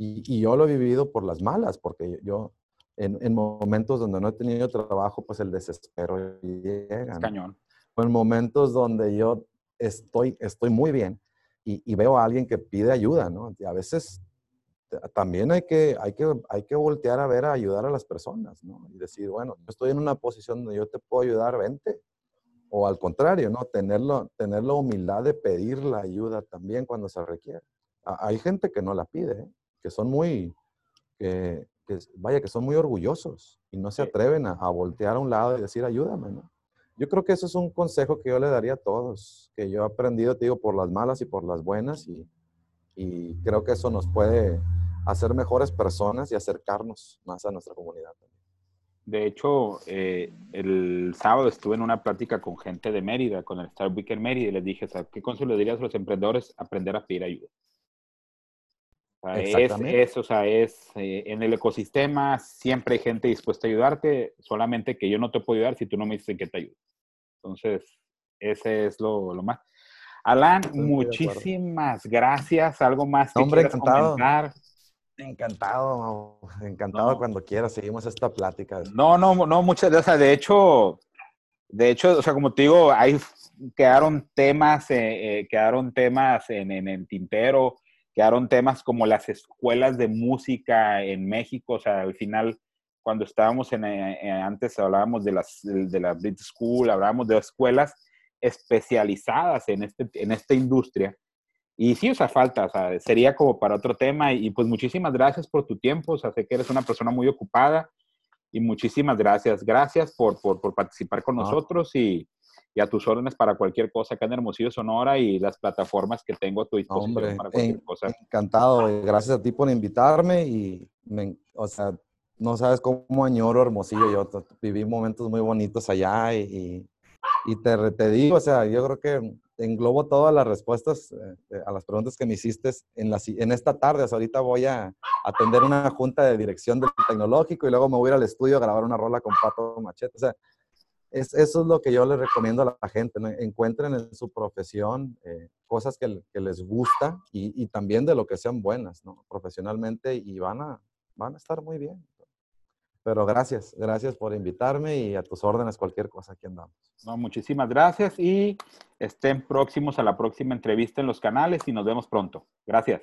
Y, yo lo he vivido por las malas, porque yo en, momentos donde no he tenido trabajo, pues el desespero llega. cañón. O en momentos donde yo estoy, estoy muy bien y, y, veo a alguien que pide ayuda, ¿no? Y a veces también hay que, hay, que, hay que voltear a ver a ayudar a las personas, ¿no? Y decir, bueno, yo estoy en una posición donde yo te puedo ayudar, vente. O al contrario, ¿no? Tenerlo, tener la humildad de pedir la ayuda también cuando se requiere. Hay gente que no la pide, ¿eh? que son muy, que, vaya, que son muy orgullosos y no se atreven a, a, voltear a un lado y decir, ayúdame, ¿no? Yo creo que eso es un consejo que yo le daría a todos, que yo he aprendido, te digo, por las malas y por las buenas y, y creo que eso nos puede hacer mejores personas y acercarnos más a nuestra comunidad. De hecho, eh, el sábado estuve en una plática con gente de Mérida, con el Star Weekend Mérida, y les dije, ¿qué consejo le dirías a los emprendedores? Aprender a pedir ayuda. O sea, es, o sea, es eh, en el ecosistema siempre hay gente dispuesta a ayudarte, solamente que yo no te puedo ayudar si tú no me dices que te ayudo. Entonces, ese es lo, lo más. Alan, muchísimas gracias. ¿Algo más que Hombre, encantado. comentar? Encantado, encantado cuando quieras. Seguimos esta plática. No, no, no, muchas gracias. de hecho, de hecho, o sea, como te digo, ahí quedaron temas, eh, eh, quedaron temas en, en, el tintero, quedaron temas como las escuelas de música en México, o sea, al final, cuando estábamos en, eh, antes hablábamos de las, de la Brit School, hablábamos de escuelas especializadas en, este, en esta industria y sí, o sea, falta, o sea, sería como para otro tema. Y, pues muchísimas gracias por tu tiempo, o sea, sé que eres una persona muy ocupada y muchísimas gracias. Gracias por, por, por participar con nosotros y, y, a tus órdenes para cualquier cosa acá en Hermosillo, Sonora y las plataformas que tengo a tu disposición Hombre, para cualquier cosa. Encantado, gracias a ti por invitarme y, me, o sea, no sabes cómo añoro Hermosillo. Yo viví momentos muy bonitos allá y, y te, te digo, o sea, yo creo que englobo todas las respuestas eh, eh, a las preguntas que me hiciste en, la, en esta tarde. ahorita voy a atender una junta de dirección del tecnológico y luego me voy a ir al estudio a grabar una rola con Pato Machete. O sea, es, eso es lo que yo le recomiendo a la gente. Encuentren en su profesión eh, cosas que, que, les gusta y, y, también de lo que sean buenas, ¿no? Profesionalmente y van a, van a estar muy bien. Pero gracias, gracias por invitarme y a tus órdenes cualquier cosa aquí andamos. No, muchísimas gracias y estén próximos a la próxima entrevista en los canales y nos vemos pronto. Gracias.